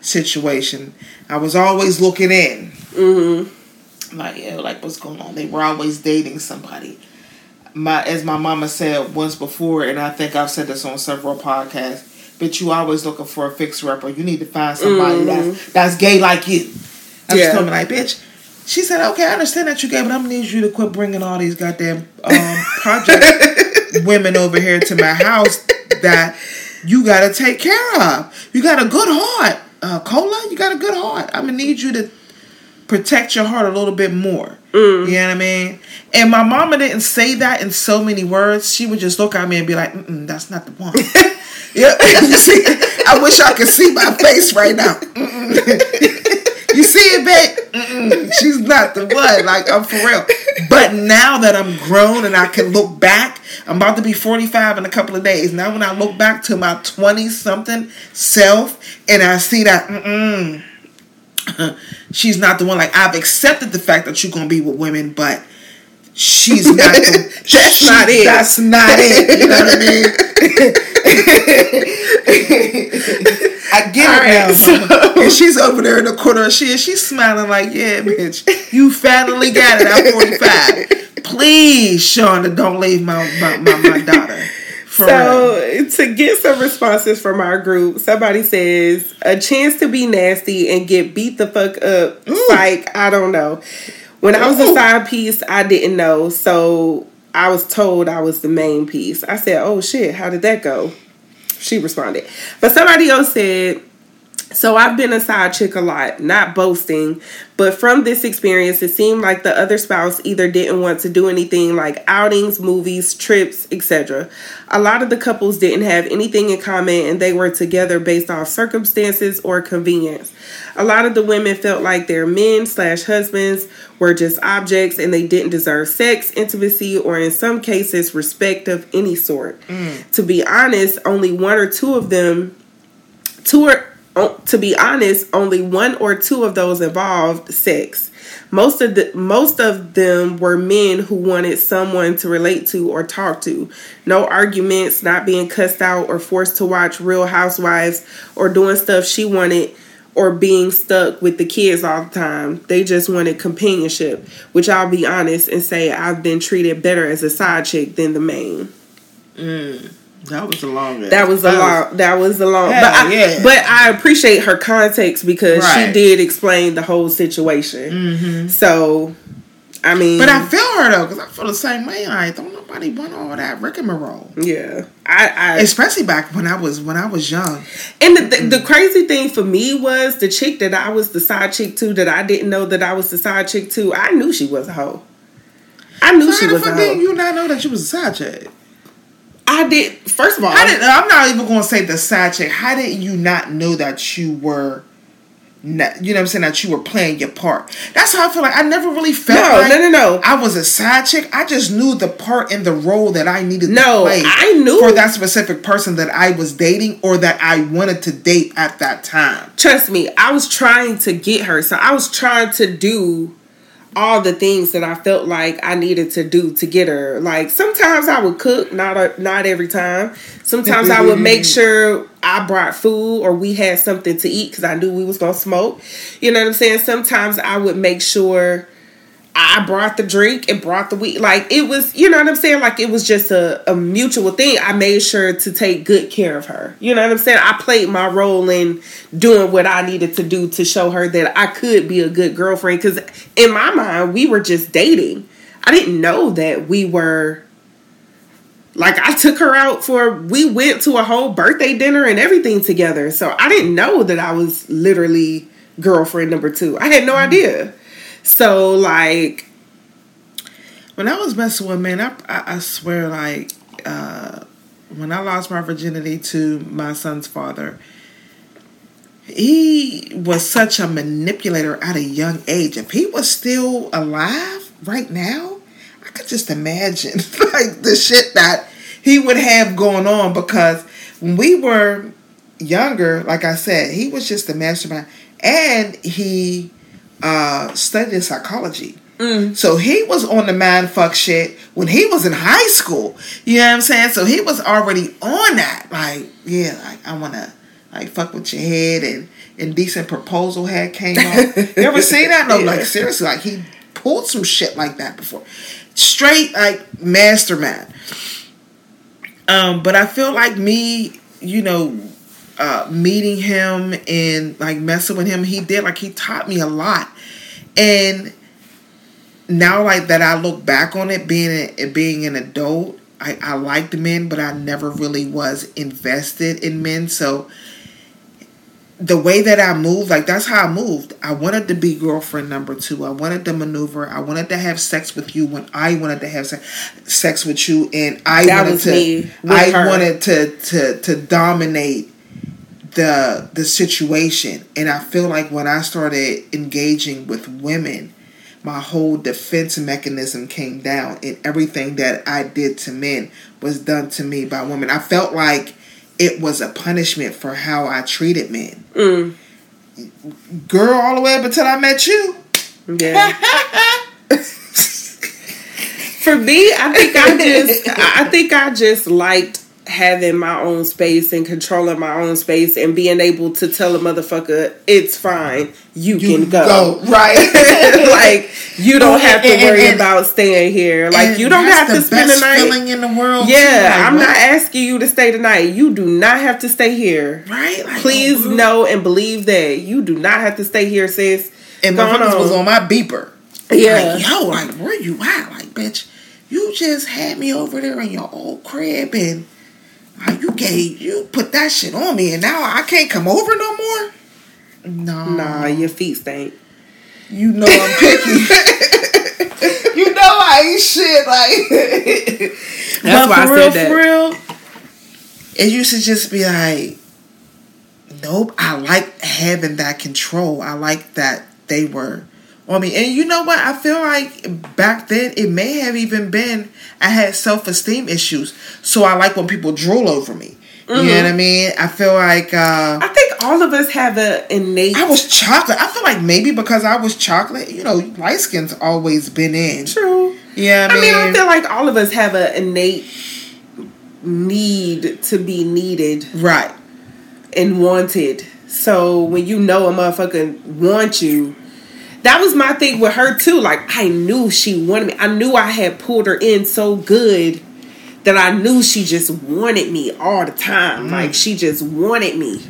situation. I was always looking in. Mm-hmm. Like, yeah, like what's going on? They were always dating somebody. My, as my mama said once before, and I think I've said this on several podcasts but you always looking for a fixer upper. You need to find somebody mm-hmm. that's that's gay like you. I yeah. just told me like, bitch. She said, "Okay, I understand that you gay, but I'm gonna need you to quit bringing all these goddamn um, project women over here to my house that you gotta take care of. You got a good heart, uh, Cola. You got a good heart. I'm gonna need you to protect your heart a little bit more. Mm. You know what I mean? And my mama didn't say that in so many words. She would just look at me and be like, "That's not the one." Yeah, you see, I wish I could see my face right now. you see it, babe? She's not the one. Like I'm for real. But now that I'm grown and I can look back, I'm about to be 45 in a couple of days. Now when I look back to my 20 something self and I see that, mm she's not the one. Like I've accepted the fact that you're gonna be with women, but she's not. The, that's she, not it. That's not it. You know what I mean? I get All it right, now. So. And she's over there in the corner and she she's smiling like, yeah, bitch, you finally got it I'm 45. Please, Shunda, don't leave my my, my, my daughter. So real. to get some responses from our group, somebody says a chance to be nasty and get beat the fuck up. Ooh. Like I don't know. When I was a side piece, I didn't know. So I was told I was the main piece. I said, "Oh shit, how did that go?" She responded, but somebody else said, So I've been a side chick a lot, not boasting, but from this experience, it seemed like the other spouse either didn't want to do anything like outings, movies, trips, etc. A lot of the couples didn't have anything in common and they were together based off circumstances or convenience. A lot of the women felt like their men slash husbands were just objects and they didn't deserve sex, intimacy, or in some cases, respect of any sort. Mm. To be honest, only one or two of them, two or to be honest, only one or two of those involved sex. Most of the most of them were men who wanted someone to relate to or talk to. No arguments, not being cussed out or forced to watch Real Housewives or doing stuff she wanted or being stuck with the kids all the time. They just wanted companionship, which I'll be honest and say I've been treated better as a side chick than the main. Mm. That was a long. That was a long. That was a long. But I, yeah. but I appreciate her context because right. she did explain the whole situation. Mm-hmm. So, I mean, but I feel her though because I feel the same way. Like, don't nobody want all that rick and rigmarole. Yeah, I, I especially back when I was when I was young. And the, the, the crazy thing for me was the chick that I was the side chick to that I didn't know that I was the side chick to. I knew she was a hoe. I knew so she was a hoe. You not know that she was a side chick? I did. First of all, did, I'm not even going to say the side chick. How did you not know that you were? Not, you know what I'm saying? That you were playing your part. That's how I feel like I never really felt no, like no, no, no. I was a side chick. I just knew the part and the role that I needed no, to play. I knew for that specific person that I was dating or that I wanted to date at that time. Trust me, I was trying to get her. So I was trying to do all the things that I felt like I needed to do to get her. Like sometimes I would cook, not a, not every time. Sometimes I would make sure I brought food or we had something to eat because I knew we was gonna smoke. You know what I'm saying? Sometimes I would make sure I brought the drink and brought the weed. Like it was, you know what I'm saying? Like it was just a, a mutual thing. I made sure to take good care of her. You know what I'm saying? I played my role in doing what I needed to do to show her that I could be a good girlfriend. Because in my mind, we were just dating. I didn't know that we were. Like I took her out for we went to a whole birthday dinner and everything together. So I didn't know that I was literally girlfriend number 2. I had no mm-hmm. idea. So like when I was messing with men, I I, I swear like uh, when I lost my virginity to my son's father, he was such a manipulator at a young age. If he was still alive right now, I could just imagine like the shit that he would have going on because when we were younger, like I said, he was just a mastermind and he uh, studied psychology. Mm. So he was on the man fuck shit when he was in high school. You know what I'm saying? So he was already on that. Like, yeah, like I wanna like fuck with your head and indecent proposal had came out. you ever seen that? No, yeah. like seriously, like he pulled some shit like that before. Straight like mastermind. Um, but I feel like me, you know, uh, meeting him and like messing with him, he did like he taught me a lot. And now, like that, I look back on it being a, being an adult. I, I liked men, but I never really was invested in men. So the way that I moved, like that's how I moved. I wanted to be girlfriend number two. I wanted to maneuver. I wanted to have sex with you when I wanted to have sex with you, and I that wanted to. I her. wanted to to to dominate the the situation. And i feel like when i started engaging with women my whole defense mechanism came down and everything that i did to men was done to me by women. I felt like it was a punishment for how i treated men. Mm. girl all the way up until i met you. Yeah. For me i think i just i think i just liked having my own space and controlling my own space and being able to tell a motherfucker it's fine. You, you can go, go right. Like you don't have to worry and, and, about staying here. Like you don't have to spend the night feeling in the world yeah like, i'm what? not asking you to stay tonight you do not have to stay here. Right like, please oh, know and believe that you do not have to stay here sis. And my was on my beeper. Yeah. Like, yo like where you at? Like bitch you just had me over there in your old crib and you gave you put that shit on me, and now I can't come over no more. No, Nah, your feet stink. you know I'm picky. you know I ain't shit like. That's but why I for said real, that. For real, it used to just be like, nope. I like having that control. I like that they were on me. And you know what? I feel like back then it may have even been I had self esteem issues, so I like when people drool over me. You know what I mean? I feel like uh, I think all of us have an innate. I was chocolate. I feel like maybe because I was chocolate, you know, light skin's always been in. true. Yeah, I I mean, mean, I feel like all of us have an innate need to be needed right. and wanted. So when you know a motherfucker want you, that was my thing with her too. Like I knew she wanted me. I knew I had pulled her in so good that I knew she just wanted me all the time. Mm. Like she just wanted me.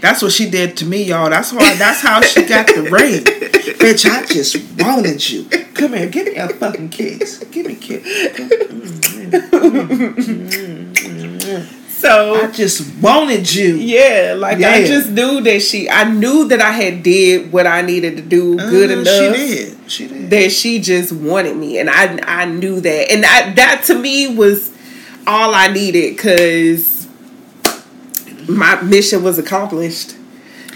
That's what she did to me, y'all. That's why. That's how she got the ring, bitch. I just wanted you. Come here, give me a fucking kiss. Give me a kiss. Mm, mm, So I just wanted you. Yeah, like I just knew that she. I knew that I had did what I needed to do good Uh, enough. She did. She did. That she just wanted me, and I I knew that, and I, that to me was all I needed because my mission was accomplished.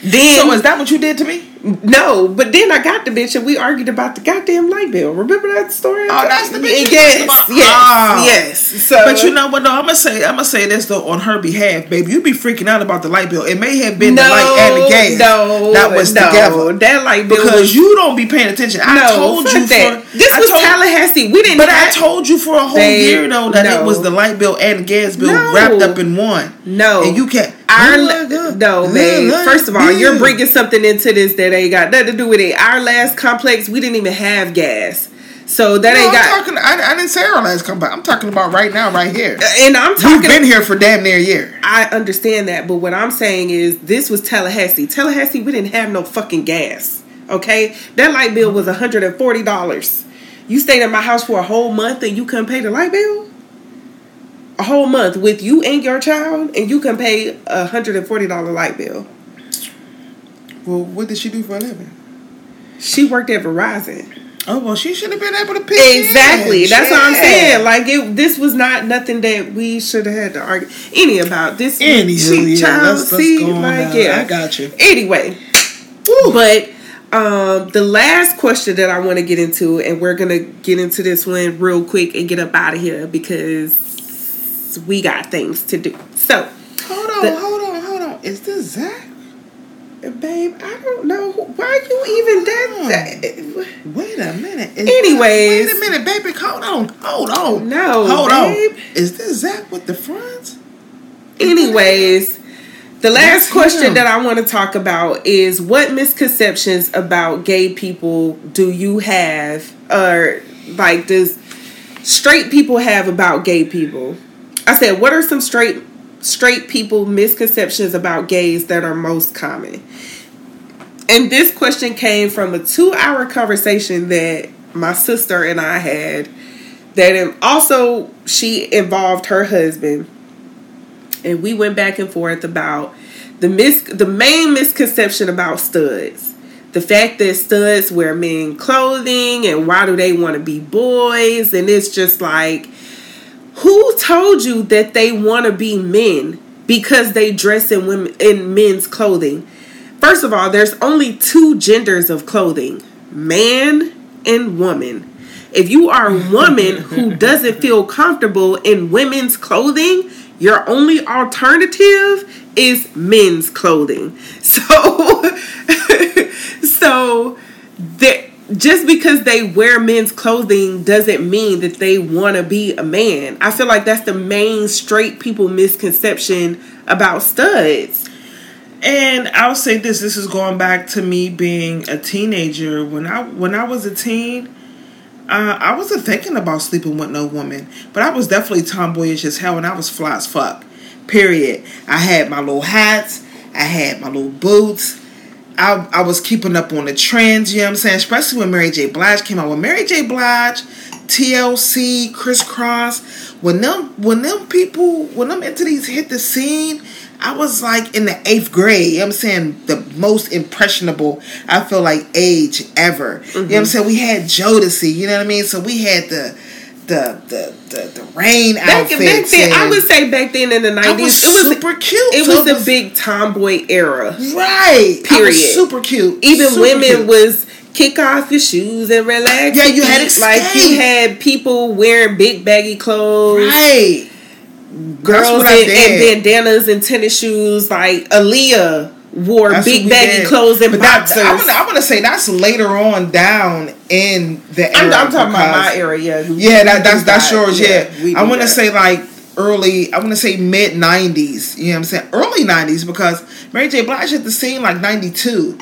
Then So is that what you did to me? no, but then I got the bitch and we argued about the goddamn light bill. Remember that story? Oh, that's the bitch Yes, yes, Oh. yes. So, But you know what? No, I'm gonna say I'm gonna say this though on her behalf, baby. You be freaking out about the light bill. It may have been no, the light and the gas no, that was no, together That light bill because was you don't be paying attention. I no, told you that. for this I was told- Tallahassee. We didn't. But I have- told you for a whole Babe, year though that no. it was the light bill and the gas bill wrapped up in one. No, and you can't. Our Oh no, light First of all, you're bringing something into this that ain't got nothing to do with it. Our last complex, we didn't even have gas, so that No, ain't I'm got. talking. I, I didn't say our last complex. I'm talking about right now, right here. Uh, and I'm We've been here for damn near a year. I understand that, but what I'm saying is this was Tallahassee. Tallahassee, we didn't have no fucking gas. Okay, that light bill was hundred and forty dollars. You stayed at my house for a whole month and you couldn't pay the light bill. A whole month with you and your child, and you can pay a hundred and forty dollar light bill. Well, what did she do for a living? She worked at Verizon. Oh well, she should have been able to pick. Exactly. in. That's what I'm saying. Like it, this was not nothing that we should have had to argue any about. This Anywho, she, yeah, child, let's- let's see, go on like yeah, I got you. Anyway, Woo. but um, the last question that I want to get into, and we're gonna get into this one real quick and get up out of here because we got things to do. So, hold on, the- hold on, hold on. Is this Zach? Uh, babe, I don't know why you even that. that eh, Wait a minute. Is Anyways. wait a minute, baby. Hold on, hold on. No, hold babe. on. Is this Zach with the fronts? Anyways, the last That's question him. that I want to talk about is what misconceptions about gay people do you have, or like does straight people have about gay people? I said, what are some straight straight people misconceptions about gays that are most common? And this question came from a two hour conversation that my sister and I had. That also she involved her husband and we went back and forth about the mis the main misconception about studs. The fact that studs wear men clothing and why do they want to be boys and it's just like who told you that they want to be men because they dress in women in men's clothing? First of all, there's only two genders of clothing, man and woman. If you are a woman who doesn't feel comfortable in women's clothing, your only alternative is men's clothing. So so just because they wear men's clothing doesn't mean that they want to be a man. I feel like that's the main straight people misconception about studs. And I'll say this: this is going back to me being a teenager. When I when I was a teen, uh, I wasn't thinking about sleeping with no woman, but I was definitely tomboyish as hell, and I was fly as fuck. Period. I had my little hats. I had my little boots. I, I was keeping up on the trends, you know what I'm saying? Especially when Mary J. Blige came out. When Mary J. Blige, TLC, Kris Kross, when them when them people when them entities hit the scene, I was like in the eighth grade. You know what I'm saying? The most impressionable, I feel like, age ever. Mm-hmm. You know what I'm mm-hmm. saying? We had Jodeci, you know what I mean? So we had the the the the, the rain back, outfits. Back then, I would say back then in the nineties, it was super cute. It was, was a big tomboy era, right? Period. super cute. Even super women cute. was kick off your shoes and relax. Yeah, you had it like you had people wearing big baggy clothes, right? Girls in, and bandanas and tennis shoes, like Aaliyah wore that's big baggy did. clothes and but boxers. That, I want to say that's later on down in the era. I'm, I'm talking about my era. Yeah, yeah, that, that's that's yours. Yeah, yeah. I want to say like early. I want to say mid '90s. You know what I'm saying? Early '90s because Mary J. Blige hit the scene like '92.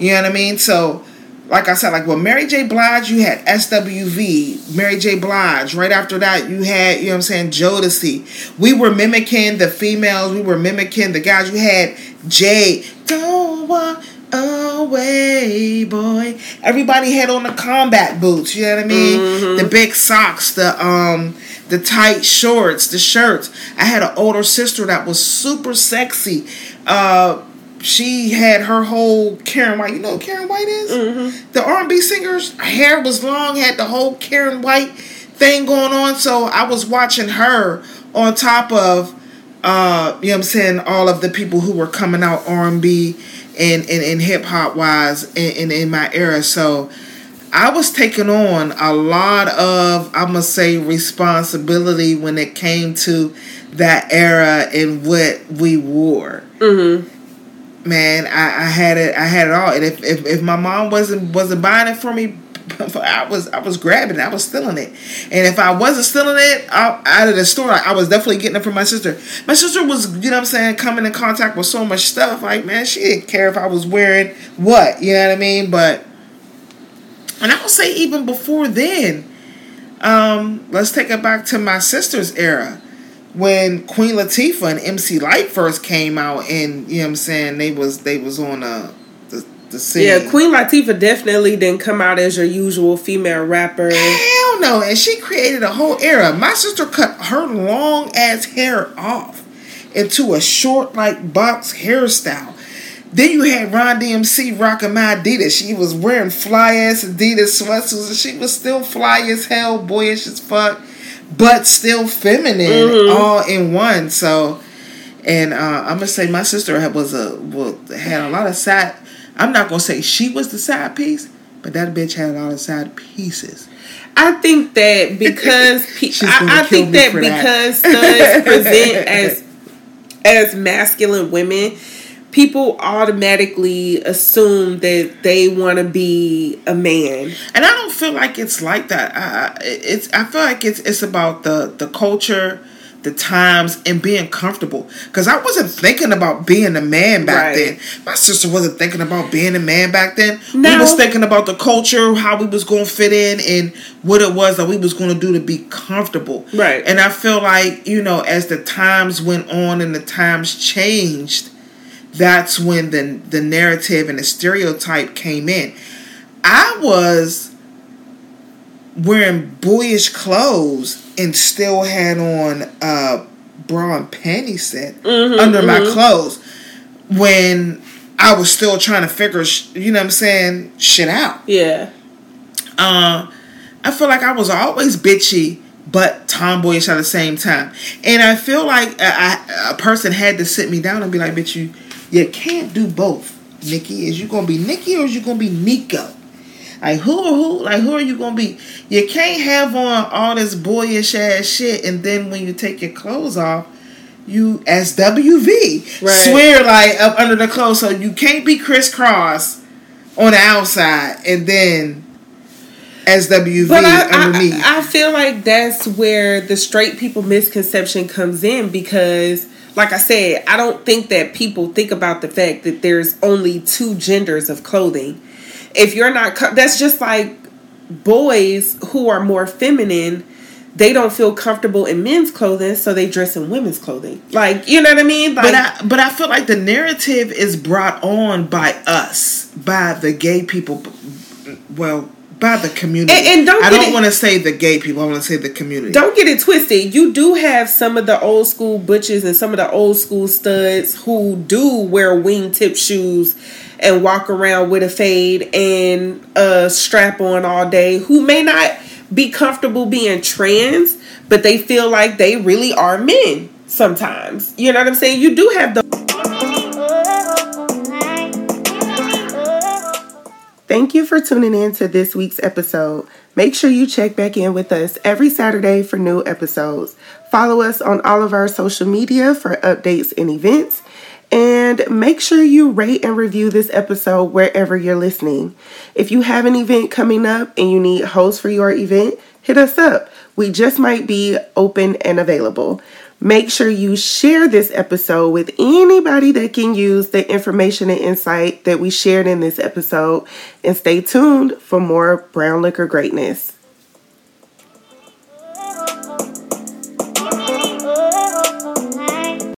You know what I mean? So like I said, like well, Mary J. Blige, you had SWV, Mary J. Blige. Right after that, you had, you know what I'm saying, Jodeci. We were mimicking the females, we were mimicking the guys. You had Jay, don't walk away, boy. Everybody had on the combat boots, you know what I mean? Mm-hmm. The big socks, the um the tight shorts, the shirts. I had an older sister that was super sexy. Uh she had her whole Karyn White. You know Karyn White is? Mm-hmm. The R&B singer's hair was long, had the whole Karyn White thing going on. So I was watching her on top of, uh, you know I'm saying, all of the people who were coming out R&B and, and, and hip hop wise in, in, in my era. So I was taking on a lot of, I'm going to say, responsibility when it came to that era and what we wore. Mm-hmm man, I, I had it. I had it all. And if, if, if my mom wasn't wasn't buying it for me, I was I was grabbing it. I was stealing it. And if I wasn't stealing it out, of the store, I was definitely getting it from my sister. My sister was, you know what I'm saying, coming in contact with so much stuff. Like, man, she didn't care if I was wearing what. You know what I mean? But and I would say even before then, um, let's take it back to my sister's era when Queen Latifah and MC Lyte first came out, and you know what I'm saying, they was they was on uh the scene. Yeah, Queen Latifah definitely didn't come out as your usual female rapper. Hell no, and she created a whole era. My sister cut her long ass hair off into a short like box hairstyle. Then you had Run DMC rocking my Adidas. She was wearing fly ass Adidas sweatsuits, and she was still fly as hell, boyish as fuck but still feminine mm-hmm. all in one. So, and uh, I'm gonna say my sister was a well, had a lot of side. I'm not gonna say she was the side piece, but that bitch had a lot of side pieces. I think that because pe- I, I think that because studs present as as masculine women, people automatically assume that they want to be a man. And i don't feel like it's like that. I, it's i feel like it's it's about the the culture the times and being comfortable because i wasn't thinking about being a man back right. then my sister wasn't thinking about being a man back then no. we was thinking about the culture how we was going to fit in and what it was that we was going to do to be comfortable right and i feel like you know as the times went on and the times changed that's when the the narrative and the stereotype came in. I was wearing boyish clothes and still had on a bra and panty set mm-hmm, under mm-hmm. my clothes when I was still trying to figure, you know what I'm saying, shit out. Yeah. Uh, I feel like I was always bitchy but tomboyish at the same time. And I feel like a, a person had to sit me down and be like, bitch, you you can't do both, Nikki. Is you gonna be Nikki or is you gonna be Nico? Like who or who? Like who are you gonna be? You can't have on all this boyish ass shit, and then when you take your clothes off, you SWV right. swear like up under the clothes. So you can't be Kris Kross on the outside, and then SWV but I, underneath. I, I feel like that's where the straight people misconception comes in because like I said, I don't think that people think about the fact that there's only two genders of clothing. If you're not, that's just like boys who are more feminine. They don't feel comfortable in men's clothing, so they dress in women's clothing. Like you know what I mean? Like, but I, but I feel like the narrative is brought on by us, by the gay people. Well, by the community. And- and don't I don't want to say the gay people. I want to say the community. Don't get it twisted. You do have some of the old school butches and some of the old school studs who do wear wingtip shoes and walk around with a fade and a strap on all day who may not be comfortable being trans, but they feel like they really are men sometimes. You know what I'm saying? You do have the Thank you for tuning in to this week's episode. Make sure you check back in with us every Saturday for new episodes. Follow us on all of our social media for updates and events. And make sure you rate and review this episode wherever you're listening. If you have an event coming up and you need hosts for your event, hit us up. We just might be open and available. Make sure you share this episode with anybody that can use the information and insight that we shared in this episode. And stay tuned for more BrownLiqHer greatness.